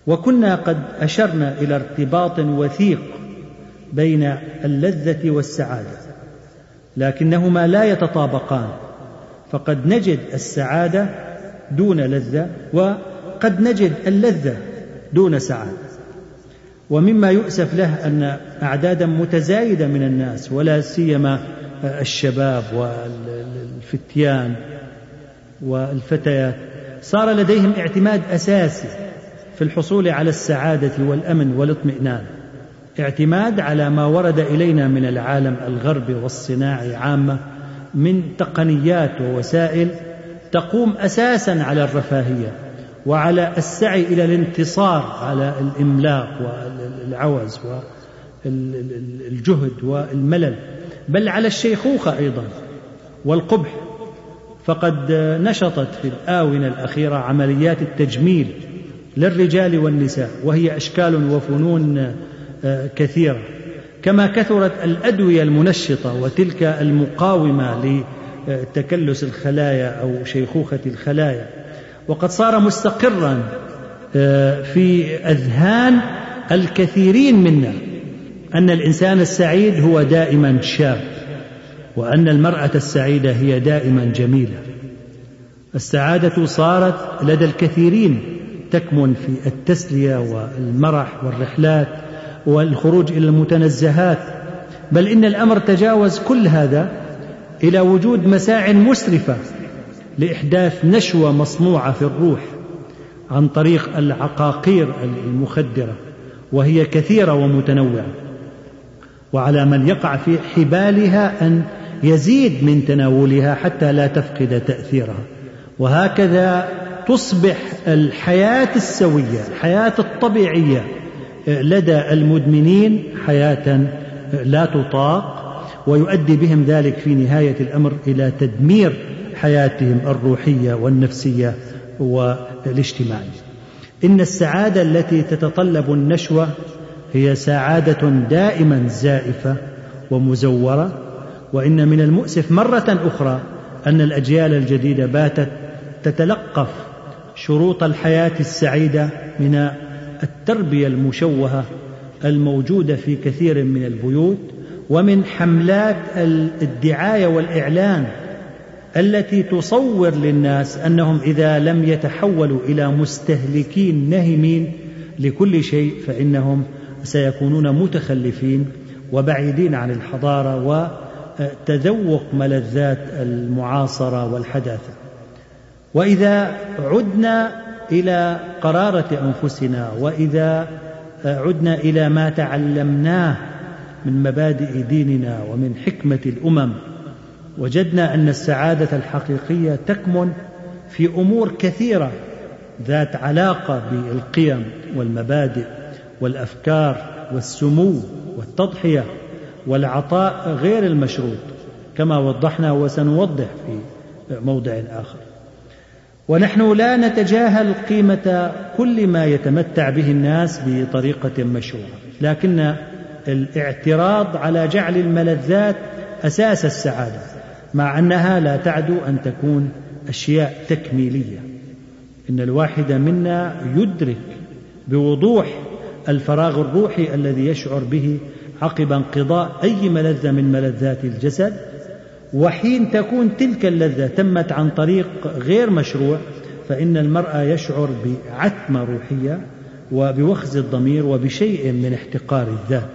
وكنا قد أشرنا إلى ارتباط وثيق بين اللذة والسعادة لكنهما لا يتطابقان. فقد نجد السعادة دون لذة وقد نجد اللذة دون سعادة. ومما يؤسف له أن أعدادا متزايدة من الناس ولا سيما الشباب والفتيان والفتيات. صار لديهم اعتماد أساسي في الحصول على السعادة والأمن والاطمئنان. اعتماد على ما ورد إلينا من العالم الغربي والصناعي عامة من تقنيات ووسائل تقوم أساسا على الرفاهية وعلى السعي إلى الانتصار على الإملاق والعوز والجهد والملل بل على الشيخوخة أيضا والقبح. فقد نشطت في الآونة الأخيرة عمليات التجميل للرجال والنساء وهي أشكال وفنون كثيرة. كما كثرت الأدوية المنشطة وتلك المقاومة لتكلس الخلايا أو شيخوخة الخلايا. وقد صار مستقرا آه، في أذهان الكثيرين منا أن الإنسان السعيد هو دائما شاب وأن المرأة السعيدة هي دائما جميلة. السعادة صارت لدى الكثيرين تكمن في التسلية والمرح والرحلات. والخروج إلى المتنزهات. بل إن الأمر تجاوز كل هذا إلى وجود مساع مسرفه لإحداث نشوة مصنوعة في الروح عن طريق العقاقير المخدرة وهي كثيرة ومتنوعة. وعلى من يقع في حبالها أن يزيد من تناولها حتى لا تفقد تأثيرها. وهكذا تصبح الحياة السوية الحياة الطبيعية لدى المدمنين حياة لا تطاق ويؤدي بهم ذلك في نهاية الأمر إلى تدمير حياتهم الروحية والنفسية والاجتماعية. إن السعادة التي تتطلب النشوة هي سعادة دائما زائفة ومزورة وإن من المؤسف مرة أخرى أن الأجيال الجديدة باتت تتلقف شروط الحياة السعيدة من التربية المشوهة الموجودة في كثير من البيوت ومن حملات الدعايه والإعلان التي تصور للناس أنهم إذا لم يتحولوا إلى مستهلكين نهمين لكل شيء فإنهم سيكونون متخلفين وبعيدين عن الحضارة وتذوق ملذات المعاصرة والحداثة. وإذا عدنا إلى قرارة أنفسنا وإذا عدنا إلى ما تعلمناه من مبادئ ديننا ومن حكمة الأمم وجدنا أن السعادة الحقيقية تكمن في أمور كثيرة ذات علاقة بالقيم والمبادئ والأفكار والسمو والتضحية والعطاء غير المشروط كما وضحنا وسنوضح في موضع آخر. ونحن لا نتجاهل قيمة كل ما يتمتع به الناس بطريقة مشروعه لكن الاعتراض على جعل الملذات أساس السعادة مع أنها لا تعدو أن تكون أشياء تكميلية. إن الواحد منا يدرك بوضوح الفراغ الروحي الذي يشعر به عقب انقضاء أي ملذة من ملذات الجسد وحين تكون تلك اللذة تمت عن طريق غير مشروع فإن المرء يشعر بعتمه روحية وبوخز الضمير وبشيء من احتقار الذات.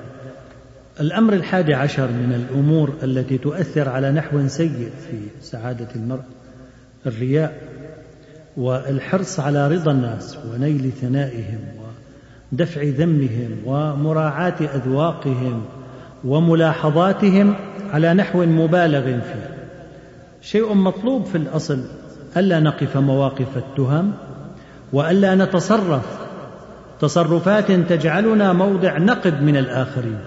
الأمر الحادي عشر من الأمور التي تؤثر على نحو سيء في سعادة المرء الرياء والحرص على رضا الناس ونيل ثنائهم ودفع ذمهم ومراعاة أذواقهم وملاحظاتهم على نحو مبالغ فيه. شيء مطلوب في الأصل ألا نقف مواقف التهم وألا نتصرف. تصرفات تجعلنا موضع نقد من الآخرين.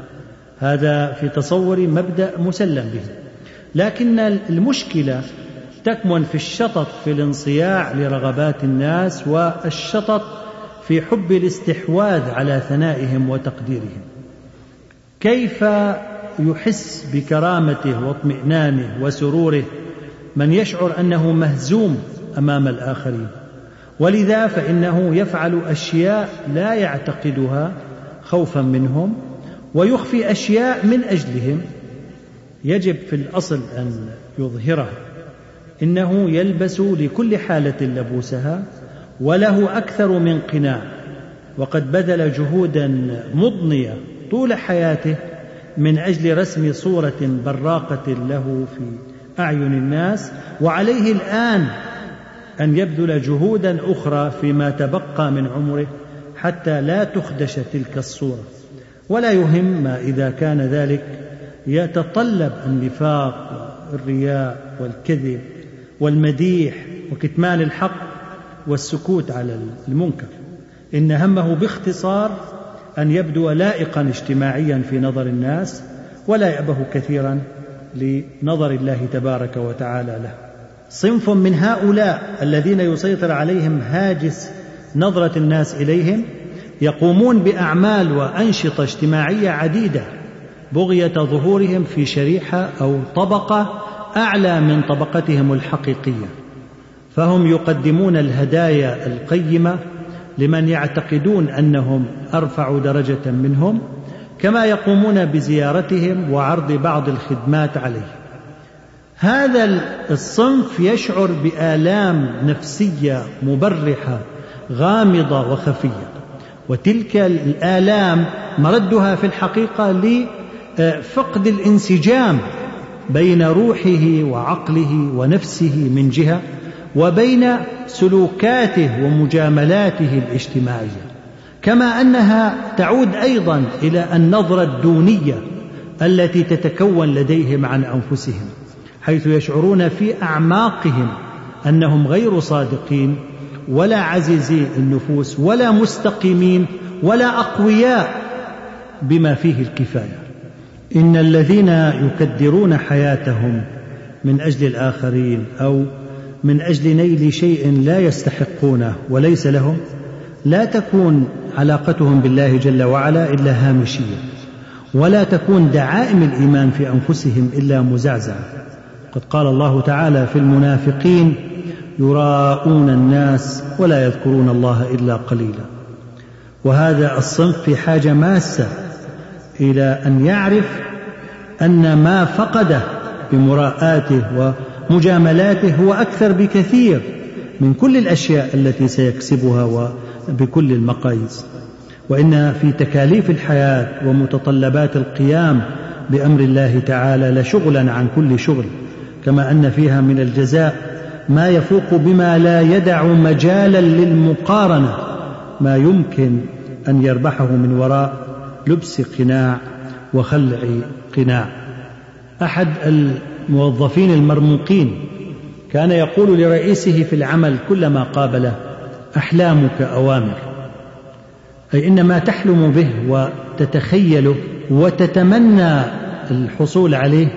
هذا في تصوري مبدأ مسلم به. لكن المشكلة تكمن في الشطط في الانصياع لرغبات الناس والشطط في حب الاستحواذ على ثنائهم وتقديرهم. كيف يحس بكرامته واطمئنانه وسروره من يشعر أنه مهزوم أمام الآخرين؟ ولذا فإنه يفعل أشياء لا يعتقدها خوفا منهم ويخفي أشياء من أجلهم. يجب في الأصل أن يظهرها إنه يلبس لكل حالة لبوسها وله أكثر من قناع وقد بذل جهودا مضنية طول حياته من أجل رسم صورة براقة له في أعين الناس وعليه الآن أن يبذل جهودا أخرى فيما تبقى من عمره حتى لا تخدش تلك الصورة. ولا يهم ما إذا كان ذلك يتطلب النفاق والرياء والكذب والمديح وكتمان الحق والسكوت على المنكر. إن همه باختصار أن يبدو لائقا اجتماعيا في نظر الناس ولا يأبه كثيرا لنظر الله تبارك وتعالى له. صنف من هؤلاء الذين يسيطر عليهم هاجس نظرة الناس إليهم يقومون بأعمال وأنشطة اجتماعية عديدة بغية ظهورهم في شريحة أو طبقة أعلى من طبقتهم الحقيقية. فهم يقدمون الهدايا القيمة لمن يعتقدون أنهم أرفع درجة منهم كما يقومون بزيارتهم وعرض بعض الخدمات عليه. هذا الصنف يشعر بآلام نفسية مبرحة غامضة وخفية. وتلك الآلام مردها في الحقيقة لفقد الانسجام بين روحه وعقله ونفسه من جهة. وبين سلوكاته ومجاملاته الاجتماعية. كما أنها تعود أيضا إلى النظرة الدونية التي تتكون لديهم عن أنفسهم حيث يشعرون في أعماقهم أنهم غير صادقين ولا عزيزي النفوس ولا مستقيمين ولا أقوياء بما فيه الكفاية. إن الذين يكدرون حياتهم من أجل الآخرين أو من أجل نيل شيء لا يستحقونه وليس لهم لا تكون علاقتهم بالله جل وعلا إلا هامشية ولا تكون دعائم الإيمان في أنفسهم إلا مزعزعة. قد قال الله تعالى في المنافقين يراءون الناس ولا يذكرون الله إلا قليلا. وهذا الصنف في حاجة ماسة إلى أن يعرف أن ما فقده بمراءاته ومجاملاته هو أكثر بكثير من كل الأشياء التي سيكسبها وبكل المقاييس. وإن في تكاليف الحياة ومتطلبات القيام بأمر الله تعالى لشغلا عن كل شغل كما أن فيها من الجزاء ما يفوق بما لا يدع مجالا للمقارنة ما يمكن أن يربحه من وراء لبس قناع وخلع قناع. أحد الموظفين المرموقين كان يقول لرئيسه في العمل كلما قابله أحلامك أوامر. أي ان ما تحلم به وتتخيله وتتمنى الحصول عليه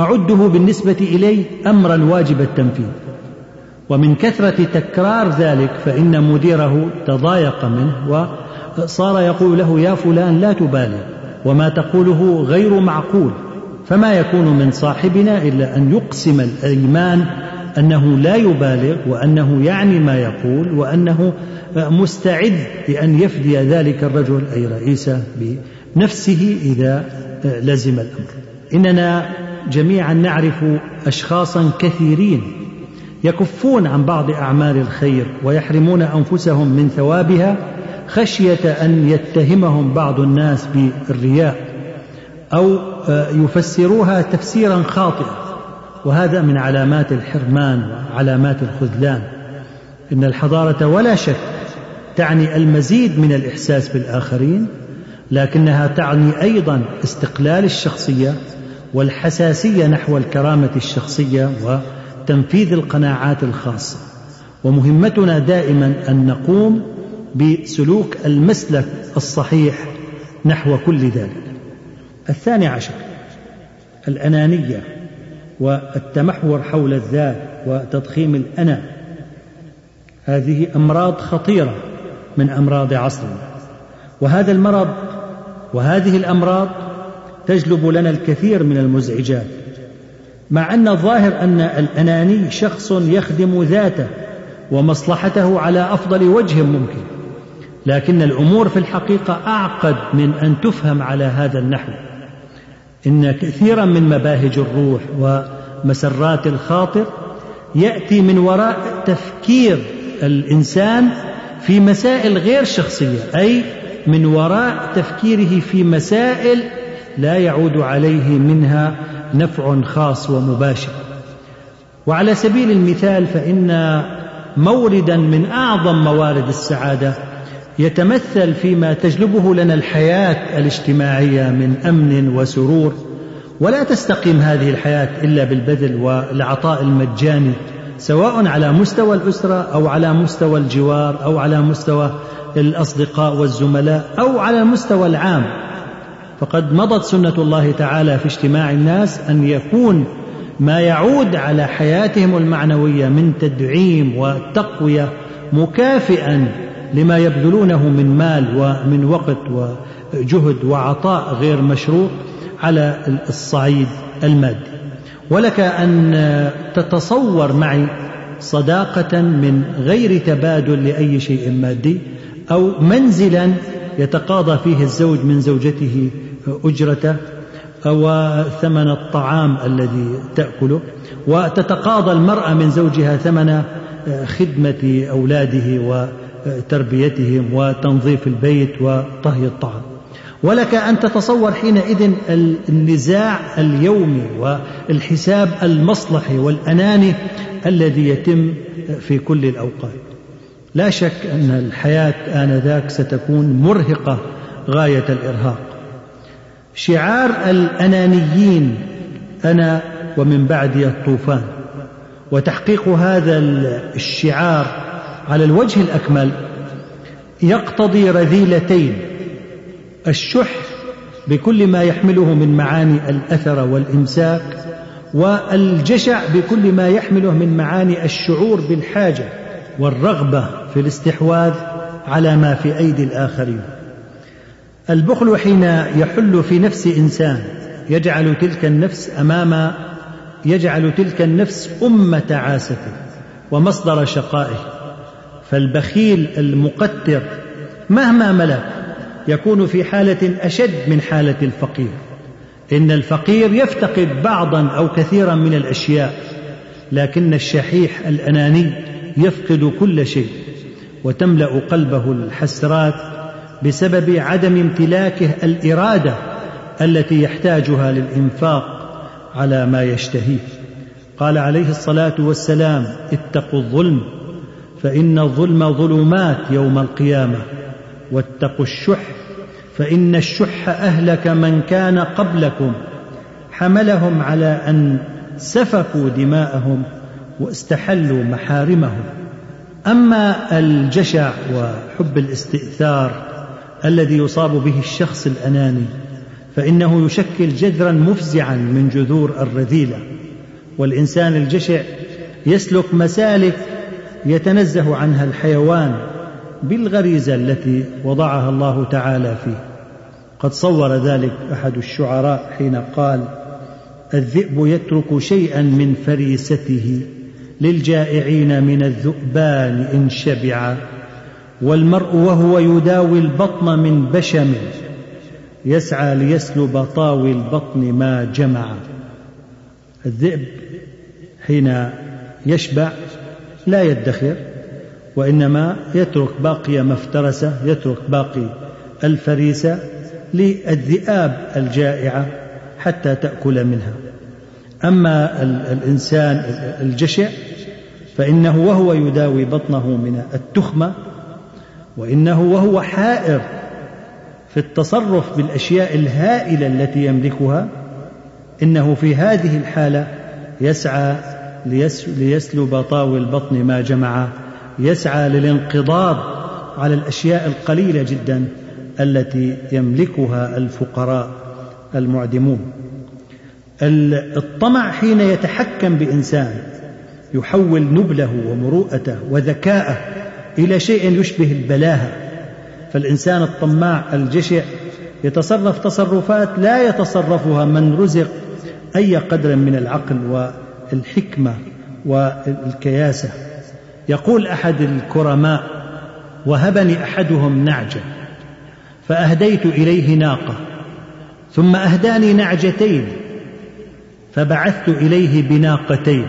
أعده بالنسبة الي امرا واجب التنفيذ. ومن كثرة تكرار ذلك فإن مديره تضايق منه وصار يقول له يا فلان لا تبالي وما تقوله غير معقول. فما يكون من صاحبنا إلا أن يقسم الإيمان أنه لا يبالغ وأنه يعني ما يقول وأنه مستعد لأن يفدي ذلك الرجل أي رئيسه بنفسه إذا لزم الأمر. إننا جميعا نعرف اشخاصا كثيرين يكفون عن بعض أعمال الخير ويحرمون أنفسهم من ثوابها خشية أن يتهمهم بعض الناس بالرياء. أو يفسروها تفسيرا خاطئا. وهذا من علامات الحرمان وعلامات الخذلان. إن الحضارة ولا شك تعني المزيد من الإحساس بالآخرين لكنها تعني أيضا استقلال الشخصية والحساسية نحو الكرامة الشخصية وتنفيذ القناعات الخاصة. ومهمتنا دائما أن نقوم بسلوك المسلك الصحيح نحو كل ذلك. الثاني عشر الأنانية والتمحور حول الذات وتضخيم الأنا. هذه أمراض خطيرة من أمراض عصرنا وهذا المرض وهذه الأمراض تجلب لنا الكثير من المزعجات مع أن الظاهر أن الأناني شخص يخدم ذاته ومصلحته على أفضل وجه ممكن. لكن الأمور في الحقيقة أعقد من أن تفهم على هذا النحو. إن كثيرا من مباهج الروح ومسرات الخاطر يأتي من وراء تفكير الإنسان في مسائل غير شخصية أي من وراء تفكيره في مسائل لا يعود عليه منها نفع خاص ومباشر. وعلى سبيل المثال فإن موردا من أعظم موارد السعادة يتمثل فيما تجلبه لنا الحياة الاجتماعية من أمن وسرور. ولا تستقيم هذه الحياة إلا بالبذل والعطاء المجاني سواء على مستوى الأسرة أو على مستوى الجوار أو على مستوى الأصدقاء والزملاء أو على المستوى العام. فقد مضت سنة الله تعالى في اجتماع الناس أن يكون ما يعود على حياتهم المعنوية من تدعيم وتقوية مكافئا لما يبذلونه من مال ومن وقت وجهد وعطاء غير مشروط على الصعيد المادي. ولك أن تتصور معي صداقة من غير تبادل لأي شيء مادي أو منزلا يتقاضى فيه الزوج من زوجته أجرته أو ثمن الطعام الذي تأكله وتتقاضى المرأة من زوجها ثمن خدمة أولاده وتربيتهم وتنظيف البيت وطهي الطعام. ولك أن تتصور حينئذ النزاع اليومي والحساب المصلحي والأناني الذي يتم في كل الأوقات. لا شك أن الحياة آنذاك ستكون مرهقة غاية الإرهاق. شعار الأنانيين أنا ومن بعدي الطوفان وتحقيق هذا الشعار على الوجه الأكمل يقتضي رذيلتين الشح بكل ما يحمله من معاني الأثر والإمساك والجشع بكل ما يحمله من معاني الشعور بالحاجة والرغبة في الاستحواذ على ما في أيدي الآخرين. البخل حين يحل في نفس إنسان يجعل تلك النفس أمام يجعل تلك النفس أم تعاسته ومصدر شقائه. فالبخيل المقتر مهما ملك يكون في حالة أشد من حالة الفقير. إن الفقير يفتقد بعضا أو كثيرا من الأشياء لكن الشحيح الأناني يفقد كل شيء وتملأ قلبه الحسرات بسبب عدم امتلاكه الإرادة التي يحتاجها للإنفاق على ما يشتهيه. قال عليه الصلاة والسلام اتقوا الظلم فإن الظلم ظلمات يوم القيامة واتقوا الشح فإن الشح أهلك من كان قبلكم حملهم على أن سفكوا دماءهم واستحلوا محارمهم. أما الجشع وحب الاستئثار الذي يصاب به الشخص الأناني فإنه يشكل جذرا مفزعا من جذور الرذيلة. والإنسان الجشع يسلك مسالك يتنزه عنها الحيوان بالغريزة التي وضعها الله تعالى فيه. قد صور ذلك أحد الشعراء حين قال الذئب يترك شيئا من فريسته للجائعين من الذؤبان إن شبعا والمرء وهو يداوي البطن من بشم يسعى ليسلب طاوي البطن ما جمع. الذئب حين يشبع لا يدخر وإنما يترك باقي ما افترسه يترك باقي الفريسة للذئاب الجائعة حتى تأكل منها. أما الإنسان الجشع فإنه وهو يداوي بطنه من التخمة وإنه وهو حائر في التصرف بالأشياء الهائلة التي يملكها إنه في هذه الحالة يسعى ليسلب طاوي البطن ما جمع. يسعى للانقضاض على الأشياء القليلة جدا التي يملكها الفقراء المعدمون. الطمع حين يتحكم بإنسان يحول نبله ومروءته وذكاءه إلى شيء يشبه البلاهة. فالإنسان الطماع الجشع يتصرف تصرفات لا يتصرفها من رزق أي قدر من العقل والحكمه والكياسة. يقول أحد الكرماء وهبني أحدهم نعجة فأهديت إليه ناقة ثم أهداني نعجتين فبعثت إليه بناقتين.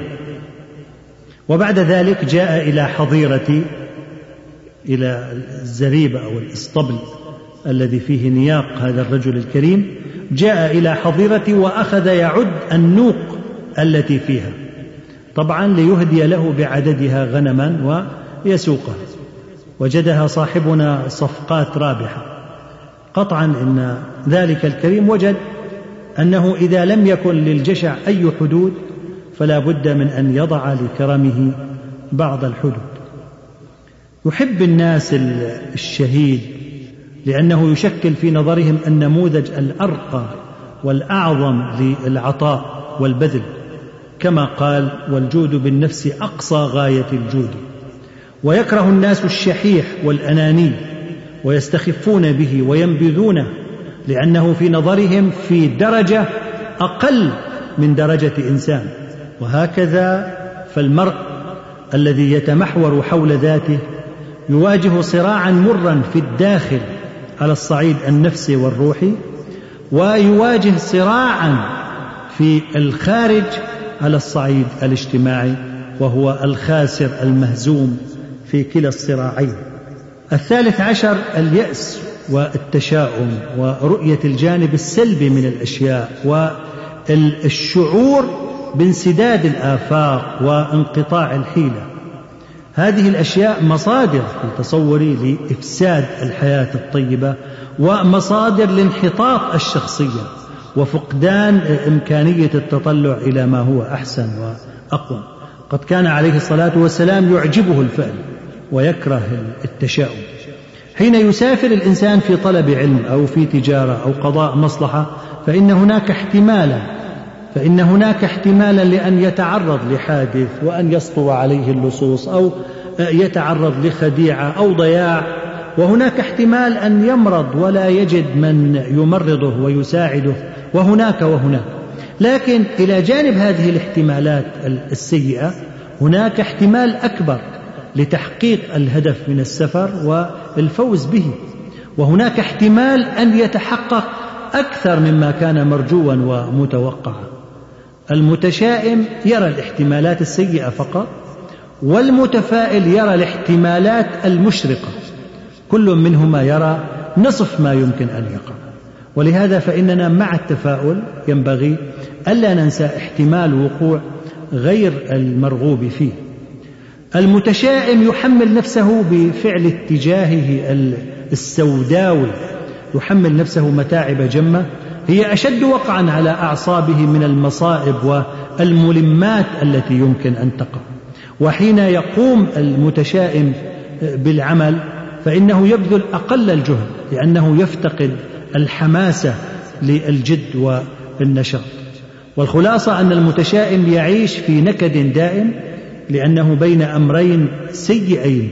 وبعد ذلك جاء إلى حظيرتي إلى الزريبه أو الاسطبل الذي فيه نياق هذا الرجل الكريم جاء إلى حظيرتي وأخذ يعد النوق التي فيها. طبعا ليهدي له بعددها غنما ويسوقها وجدها صاحبنا صفقات رابحة. قطعا إن ذلك الكريم وجد أنه إذا لم يكن للجشع أي حدود فلا بد من أن يضع لكرمه بعض الحدود. يحب الناس الشهيد لأنه يشكل في نظرهم النموذج الأرقى والأعظم للعطاء والبذل. كما قال والجود بالنفس أقصى غاية الجود. ويكره الناس الشحيح والأناني ويستخفون به وينبذونه لأنه في نظرهم في درجة أقل من درجة إنسان. وهكذا فالمرء الذي يتمحور حول ذاته يواجه صراعا مرا في الداخل على الصعيد النفسي والروحي ويواجه صراعا في الخارج على الصعيد الاجتماعي وهو الخاسر المهزوم في كلا الصراعين. الثالث عشر اليأس والتشاؤم ورؤية الجانب السلبي من الأشياء والشعور بانسداد الآفاق وانقطاع الحيلة. هذه الأشياء مصادر في تصوري لإفساد الحياة الطيبة ومصادر لانحطاط الشخصية. وفقدان إمكانية التطلع إلى ما هو أحسن وأقوى. قد كان عليه الصلاة والسلام يعجبه الفعل ويكره التشاؤم. حين يسافر الإنسان في طلب علم أو في تجارة أو قضاء مصلحة فإن هناك احتمالا فإن هناك احتمالا لأن يتعرض لحادث وأن يسطو عليه اللصوص أو يتعرض لخديعة أو ضياع. وهناك احتمال أن يمرض ولا يجد من يمرضه ويساعده. وهناك وهناك. لكن إلى جانب هذه الاحتمالات السيئة هناك احتمال أكبر لتحقيق الهدف من السفر والفوز به. وهناك احتمال أن يتحقق أكثر مما كان مرجوا ومتوقعا. المتشائم يرى الاحتمالات السيئة فقط والمتفائل يرى الاحتمالات المشرقة. كل منهما يرى نصف ما يمكن أن يقع. ولهذا فإننا مع التفاؤل ينبغي ألا ننسى احتمال وقوع غير المرغوب فيه. المتشائم يحمل نفسه بفعل اتجاهه السوداوي يحمل نفسه متاعب جمة هي أشد وقعا على أعصابه من المصائب والملمات التي يمكن أن تقع. وحين يقوم المتشائم بالعمل فإنه يبذل أقل الجهد لأنه يفتقد الحماسة للجد والنشاط. والخلاصة أن المتشائم يعيش في نكد دائم لأنه بين أمرين سيئين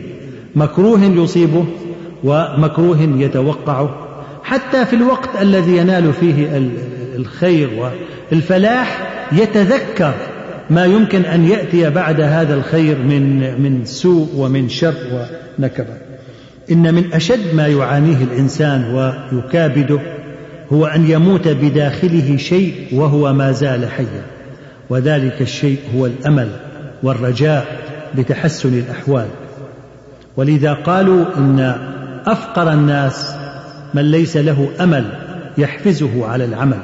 مكروه يصيبه ومكروه يتوقعه. حتى في الوقت الذي ينال فيه الخير والفلاح يتذكر ما يمكن أن يأتي بعد هذا الخير من من سوء ومن شر ونكبة. إن من أشد ما يعانيه الإنسان ويكابده هو أن يموت بداخله شيء وهو ما زال حيا وذلك الشيء هو الأمل والرجاء بتحسن الأحوال. ولذا قالوا إن أفقر الناس من ليس له أمل يحفزه على العمل.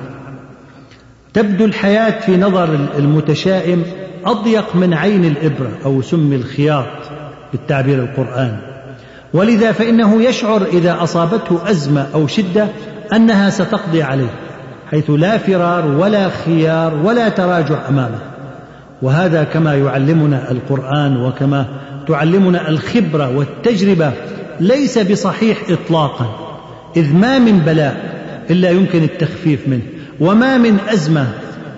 تبدو الحياة في نظر المتشائم أضيق من عين الإبرة أو سم الخياط بالتعبير القرآني. ولذا فإنه يشعر إذا أصابته أزمة أو شدة أنها ستقضي عليه حيث لا فرار ولا خيار ولا تراجع أمامه. وهذا كما يعلمنا القرآن وكما تعلمنا الخبرة والتجربة ليس بصحيح اطلاقا إذ ما من بلاء إلا يمكن التخفيف منه وما من أزمة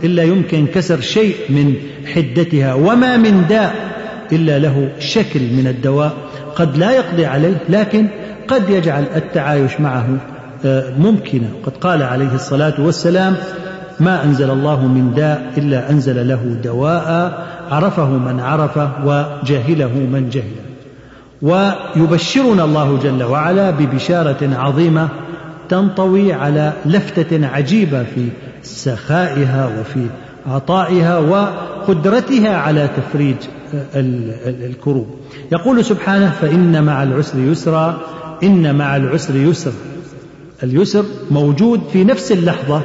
إلا يمكن كسر شيء من حدتها وما من داء إلا له شكل من الدواء. قد لا يقضي عليه لكن قد يجعل التعايش معه آه، ممكنا قد قال عليه الصلاة والسلام ما أنزل الله من داء إلا أنزل له دواء عرفه من عرفه وجهله من جهله ويبشرنا الله جل وعلا ببشارة عظيمة تنطوي على لفتة عجيبة في سخائها وفي عطائها وقدرتها على تفريج الكروب. يقول سبحانه فإن مع العسر يسرا إن مع العسر يسر. اليسر موجود في نفس اللحظة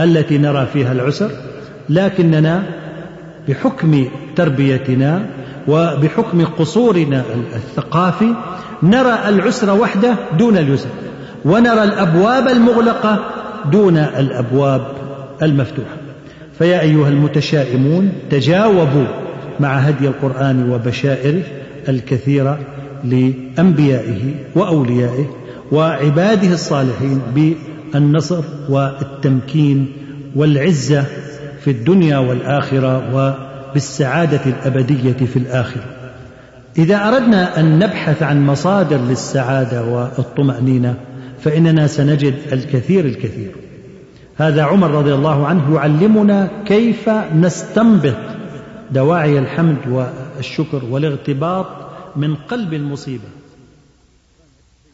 التي نرى فيها العسر لكننا بحكم تربيتنا وبحكم قصورنا الثقافي نرى العسر وحده دون اليسر ونرى الأبواب المغلقة دون الأبواب المفتوحة. فيا أيها المتشائمون تجاوبوا مع هدي القرآن وبشائره الكثيرة لأنبيائه وأوليائه وعباده الصالحين بالنصر والتمكين والعزة في الدنيا والآخرة بالسعادة الأبدية في الآخرة. إذا أردنا أن نبحث عن مصادر للسعادة والطمأنينة فإننا سنجد الكثير الكثير. هذا عمر رضي الله عنه يعلمنا كيف نستنبط دواعي الحمد الشكر والاغتباط من قلب المصيبة.